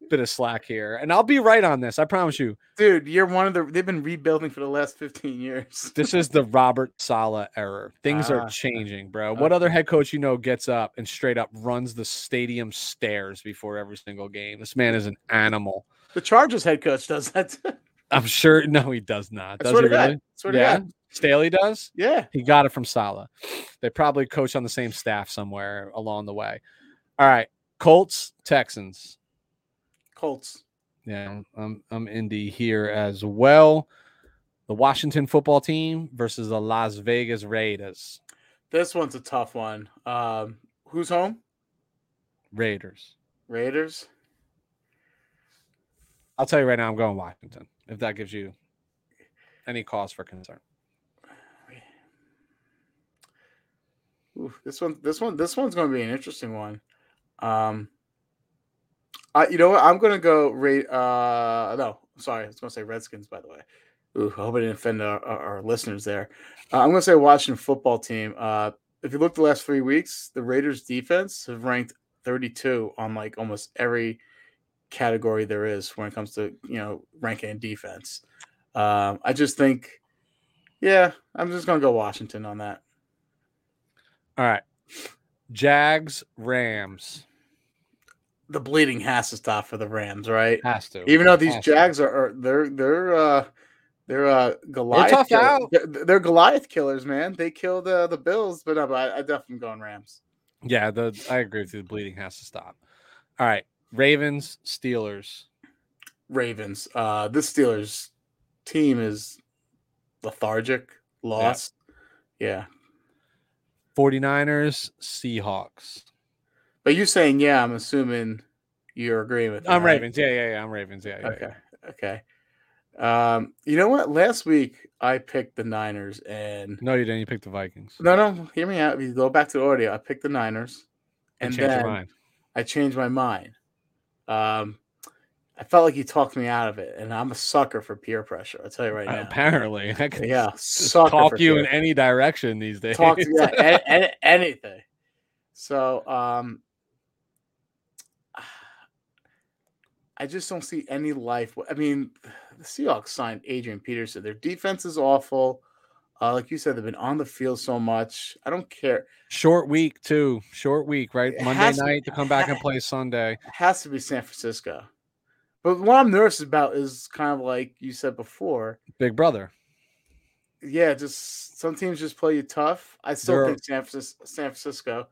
bit of slack here, and I'll be right on this. I promise you, dude. You're one of the they've been rebuilding for the last fifteen years. this is the Robert Saleh error. Things are ah, changing, bro. Okay. What other head coach you know gets up and straight up runs the stadium stairs before every single game? This man is an animal. The Chargers head coach does that. I'm sure. No, he does not. Does he really? yeah. Staley does. Yeah. He got it from Saleh. They probably coach on the same staff somewhere along the way. All right. Colts, Texans. Colts. Yeah, I'm I'm Indy here as well. The Washington football team versus the Las Vegas Raiders. This one's a tough one. Um, who's home? Raiders. Raiders. I'll tell you right now, I'm going Washington. If that gives you any cause for concern. Ooh, this one, this one, this one's going to be an interesting one. Um, I, you know what? I'm to go rate. Uh, no, sorry, I was to say Redskins. By the way, Ooh, I hope I didn't offend our, our, listeners there. Uh, I'm to say Washington football team. Uh, if you look the last three weeks, the Raiders defense have ranked 32 on like almost every category there is when it comes to you know ranking defense. Um, I just think, yeah, I'm just gonna go Washington on that. All right, Jags Rams. The bleeding has to stop for the Rams, right? Has to. Even though these has Jags are, are, they're they're uh they're uh Goliath. They're, they're, they're, Goliath killers, man. They killed uh, the Bills, but no, but I, I definitely going Rams. Yeah, the I agree with you. The bleeding has to stop. All right, Ravens, Steelers. Ravens. Uh this Steelers team is lethargic, lost. Yeah. 49ers, Seahawks. But you saying yeah, I'm assuming you're agreeing with I'm right? Ravens. Yeah, yeah, yeah. I'm Ravens. Yeah, yeah Okay. Yeah. Okay. Um, you know what? Last week I picked the Niners and No, you didn't. You picked the Vikings. No, no, hear me out. If you go back to the audio, I picked the Niners. And then I changed my mind. Um, I felt like you talked me out of it, and I'm a sucker for peer pressure. I'll tell you right now. Apparently, I can yeah, talk you in any direction these days. Talk to, yeah, any, anything. So, um, I just don't see any life. I mean, the Seahawks signed Adrian Peterson. Their defense is awful. Uh, like you said, they've been on the field so much. I don't care. Short week too. Short week, right? It Monday night to, to come back and play Sunday. It has to be San Francisco. But what I'm nervous about is kind of like you said before, Big Brother. Yeah, just some teams just play you tough. I still They're... think San Francisco, San Francisco,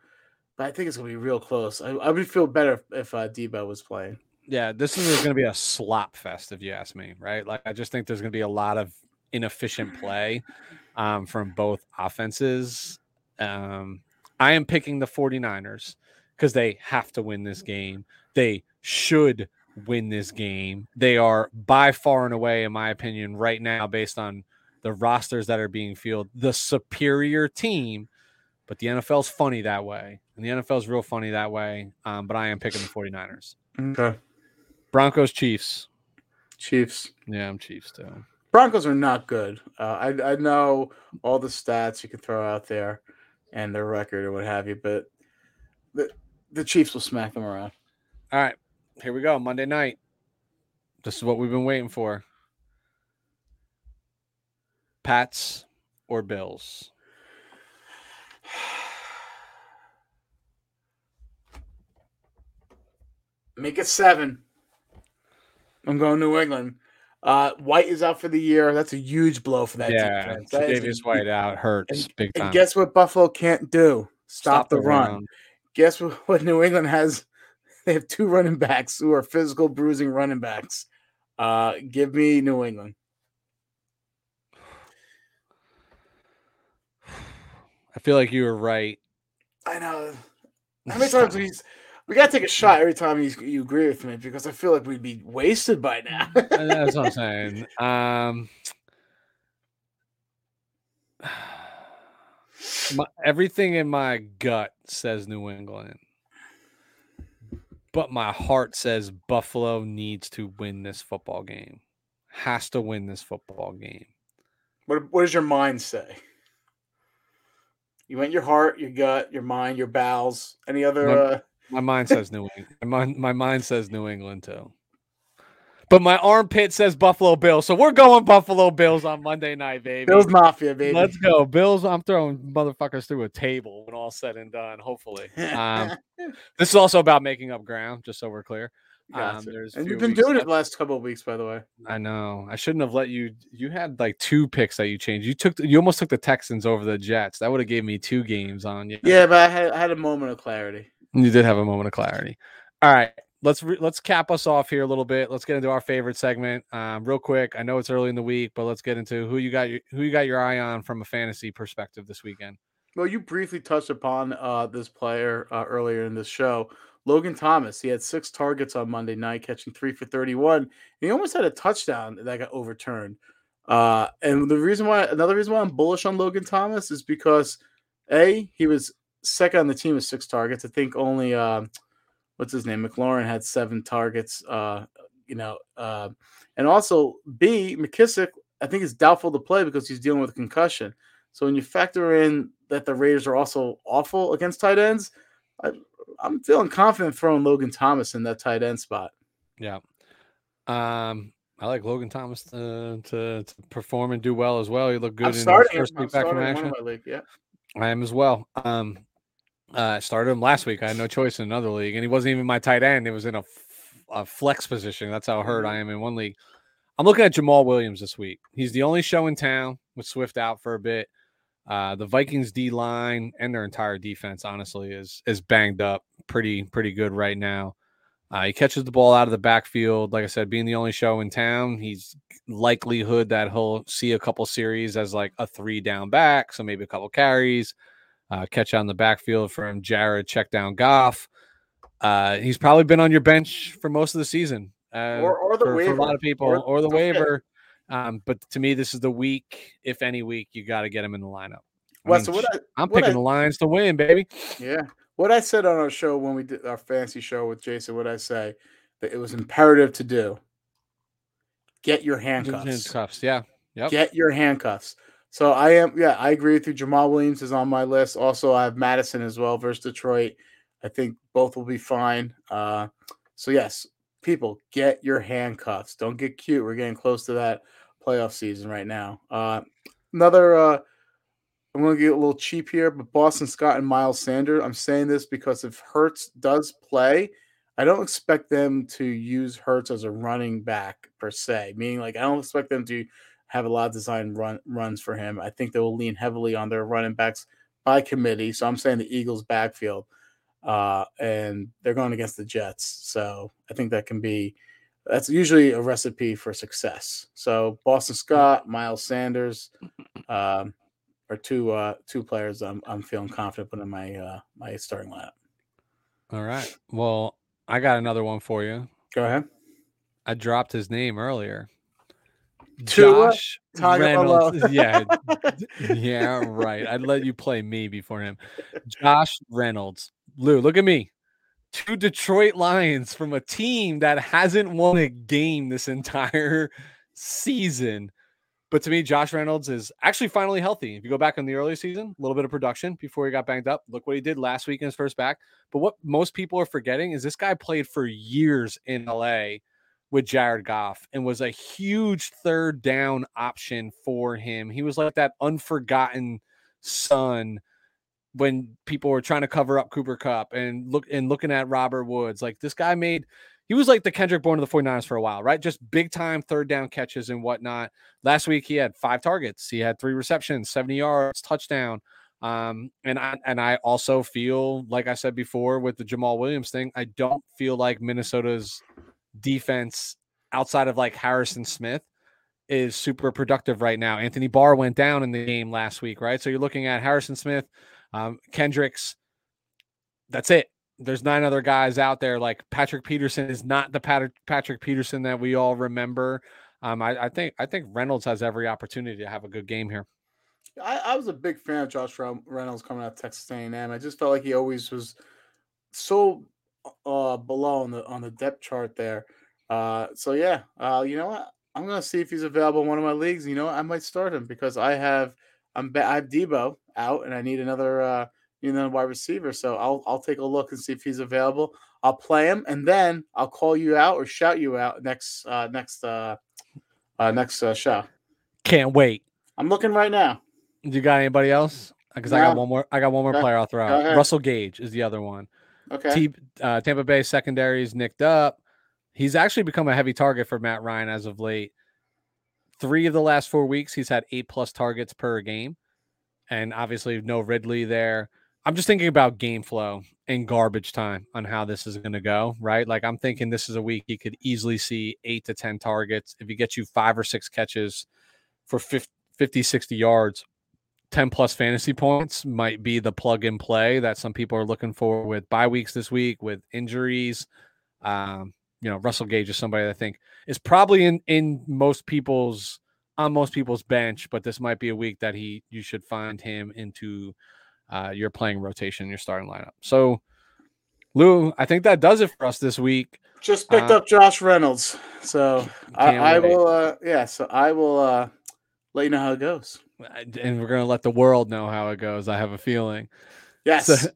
but I think it's gonna be real close. I, I would feel better if, if uh, Deebo was playing. Yeah, this is going to be a slop fest, if you ask me. Right? Like, I just think there's going to be a lot of inefficient play um, from both offenses. Um, I am picking the 49ers because they have to win this game. They should win this game. They are by far and away, in my opinion, right now, based on the rosters that are being fielded, the superior team. But the NFL's funny that way. And the NFL's real funny that way. Um, but I am picking the 49ers. Okay. Broncos, Chiefs. Chiefs. Yeah, I'm Chiefs too. Broncos are not good. Uh, I I know all the stats you can throw out there and their record or what have you, but the the Chiefs will smack them around. All right, here we go. Monday night. This is what we've been waiting for. Pats or Bills? Make it seven. I'm going New England. Uh, White is out for the year. That's a huge blow for that yeah, defense. That is a Davis White out hurts and, big time. And guess what Buffalo can't do? Stop, the, run. Guess what, what New England has? They have two running backs who are physical bruising running backs. Uh, give me New England. I feel like you were right. I know. How many times we we gotta take a shot every time you you agree with me because I feel like we'd be wasted by now. That's what I'm saying. Um, my, everything in my gut says New England, but my heart says Buffalo needs to win this football game. Has to win this football game. What What does your mind say? You went your heart, your gut, your mind, your bowels. Any other? Uh... my mind says New England. My mind, my mind says New England too. But my armpit says Buffalo Bills. So we're going Buffalo Bills on Monday night, baby. Bills Mafia, baby. Let's go. Bills. I'm throwing motherfuckers through a table when all said and done, hopefully. Um, this is also about making up ground, just so we're clear. Um, Gotcha. and you've been doing it left. the last couple of weeks, by the way. I know. I shouldn't have let you. You had like two picks that you changed. You took. You almost took the Texans over the Jets. That would have gave me two games on you. Yeah, but I had, I had a moment of clarity. You did have a moment of clarity. All right, let's re- let's cap us off here a little bit. Let's get into our favorite segment, um, real quick. I know it's early in the week, but let's get into who you got your, who you got your eye on from a fantasy perspective this weekend. Well, you briefly touched upon uh, this player uh, earlier in this show. Logan Thomas, he had six targets on Monday night, catching three for 31. And he almost had a touchdown that got overturned. Uh, and the reason why, another reason why I'm bullish on Logan Thomas is because, A, he was second on the team with six targets. I think only, um, what's his name? McLaurin had seven targets, uh, you know. Uh, and also, B, McKissic, I think is doubtful to play because he's dealing with a concussion. So when you factor in that the Raiders are also awful against tight ends, I, I'm feeling confident throwing Logan Thomas in that tight end spot. Yeah. Um, I like Logan Thomas to, to, to perform and do well as well. He looked good I'm in his starting. first. Week back from action. league. Yeah. I am as well. Um, uh, I started him last week. I had no choice in another league, and he wasn't even my tight end. It was in a, a flex position. That's how hurt I am in one league. I'm looking at Jamaal Williams this week. He's the only show in town with Swift out for a bit. Uh, the Vikings D line and their entire defense, honestly, is is banged up pretty pretty good right now. Uh, he catches the ball out of the backfield. Like I said, being the only show in town, he's likelihood that he'll see a couple series as like a three down back, so maybe a couple carries, uh, catch on the backfield from Jared, check down Goff. Uh, he's probably been on your bench for most of the season, uh, Or- or the for, for a waiver. lot of people, Or- or, the waiver. Um, but to me, this is the week, if any week, you got to get him in the lineup. I Well, mean, so what I, I'm what picking I- the Lions to win, baby. yeah, what I said on our show when we did our fancy show with Jason, what I say that it was imperative to do. Get your handcuffs. Handcuffs, yeah. Yep. Get your handcuffs. So I am, yeah, I agree with you. Jamaal Williams is on my list. Also, I have Mattison as well versus Detroit. I think both will be fine. Uh, so yes, people, get your handcuffs. Don't get cute. We're getting close to that playoff season right now. Uh, another, uh, I'm going to get a little cheap here, but Boston Scott and Miles Sanders. I'm saying this because if Hurts does play, I don't expect them to use Hurts as a running back per se. Meaning, like I don't expect them to have a lot of design run runs for him. I think they will lean heavily on their running backs by committee. So I'm saying the Eagles backfield, uh, and they're going against the Jets. So I think that can be that's usually a recipe for success. So Boston Scott, Miles Sanders, um, are two uh, two players I'm I'm feeling confident putting in my uh, my starting lineup. All right. Well, I got another one for you. Go ahead. I dropped his name earlier. Tua Josh Reynolds. Yeah, yeah, right. I'd let you play me before him. Josh Reynolds. Lou, look at me. Two Detroit Lions from a team that hasn't won a game this entire season. But to me, Josh Reynolds is actually finally healthy. If you go back in the early season, a little bit of production before he got banged up. Look what he did last week in his first back. But what most people are forgetting is this guy played for years in LA with Jared Goff and was a huge third down option for him. He was like that unforgotten son when people were trying to cover up Cooper Kupp and look and looking at Robert Woods. Like this guy made he was like the Kendrick Bourne of the 49ers for a while, right? Just big time third down catches and whatnot. Last week he had five targets. He had three receptions, 70 yards, touchdown. Um, and I and I also feel like I said before with the Jamaal Williams thing, I don't feel like Minnesota's defense outside of like Harrison Smith is super productive right now. Anthony Barr went down in the game last week, right? So you're looking at Harrison Smith, um, Kendricks. That's it. There's nine other guys out there. Like Patrick Peterson is not the Patrick Patrick Peterson that we all remember. Um, I, I think I think Reynolds has every opportunity to have a good game here. I, I was a big fan of Josh Reynolds coming out of Texas A&M. I just felt like he always was so uh, below on the on the depth chart there. Uh, so yeah, uh, you know what? I'm gonna see if he's available in one of my leagues. You know, what? I might start him because I have I'm I have Deebo out and I need another uh, you know wide receiver. So I'll I'll take a look and see if he's available. I'll play him and then I'll call you out or shout you out next uh, next uh, uh, next uh, show. Can't wait. I'm looking right now. Do you got anybody else? Because no. I got one more. I got one more player I'll throw out. Russell Gage is the other one. Okay. T, uh, Tampa Bay secondary is nicked up. He's actually become a heavy target for Matt Ryan as of late. Three of the last four weeks, he's had eight plus targets per game, and obviously no Ridley there. I'm just thinking about game flow and garbage time on how this is going to go, right? Like I'm thinking this is a week he could easily see eight to 10 targets. If he gets you five or six catches for 50, 50 60 yards, 10 plus fantasy points might be the plug and play that some people are looking for with bye weeks this week with injuries. Um, you know, Russell Gage is somebody I think is probably in in most people's on most people's bench, but this might be a week that he you should find him into uh, your playing rotation, your starting lineup. So, Lou, I think that does it for us this week. Just picked uh, up Josh Reynolds, so I, I will. Uh, yeah, so I will uh, let you know how it goes and we're gonna let the world know how it goes. I have a feeling. Yes. So,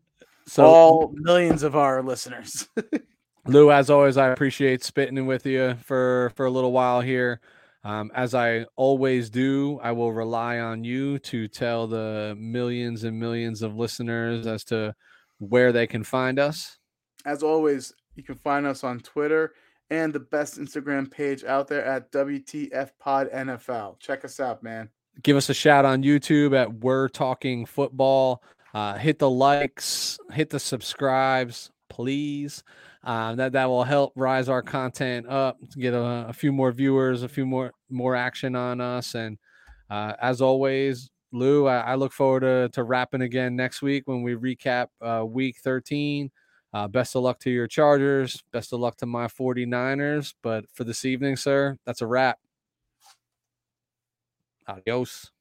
so all millions of our listeners. Lou, as always, I appreciate spitting with you for for a little while here. Um, as I always do, I will rely on you to tell the millions and millions of listeners as to where they can find us. As always, you can find us on Twitter and the best Instagram page out there at WTF Pod NFL. Check us out, man give us a shout on YouTube at We're Talking Football. Uh, hit the likes, hit the subscribes, please. Uh, that that will help rise our content up, to get a, a, few more viewers, a few more more action on us. And uh, as always, Lou, I, I, look forward to, to wrapping again next week when we recap uh, week 13. Uh, best of luck to your Chargers. Best of luck to my 49ers. But for this evening, sir, that's a wrap. Adeus.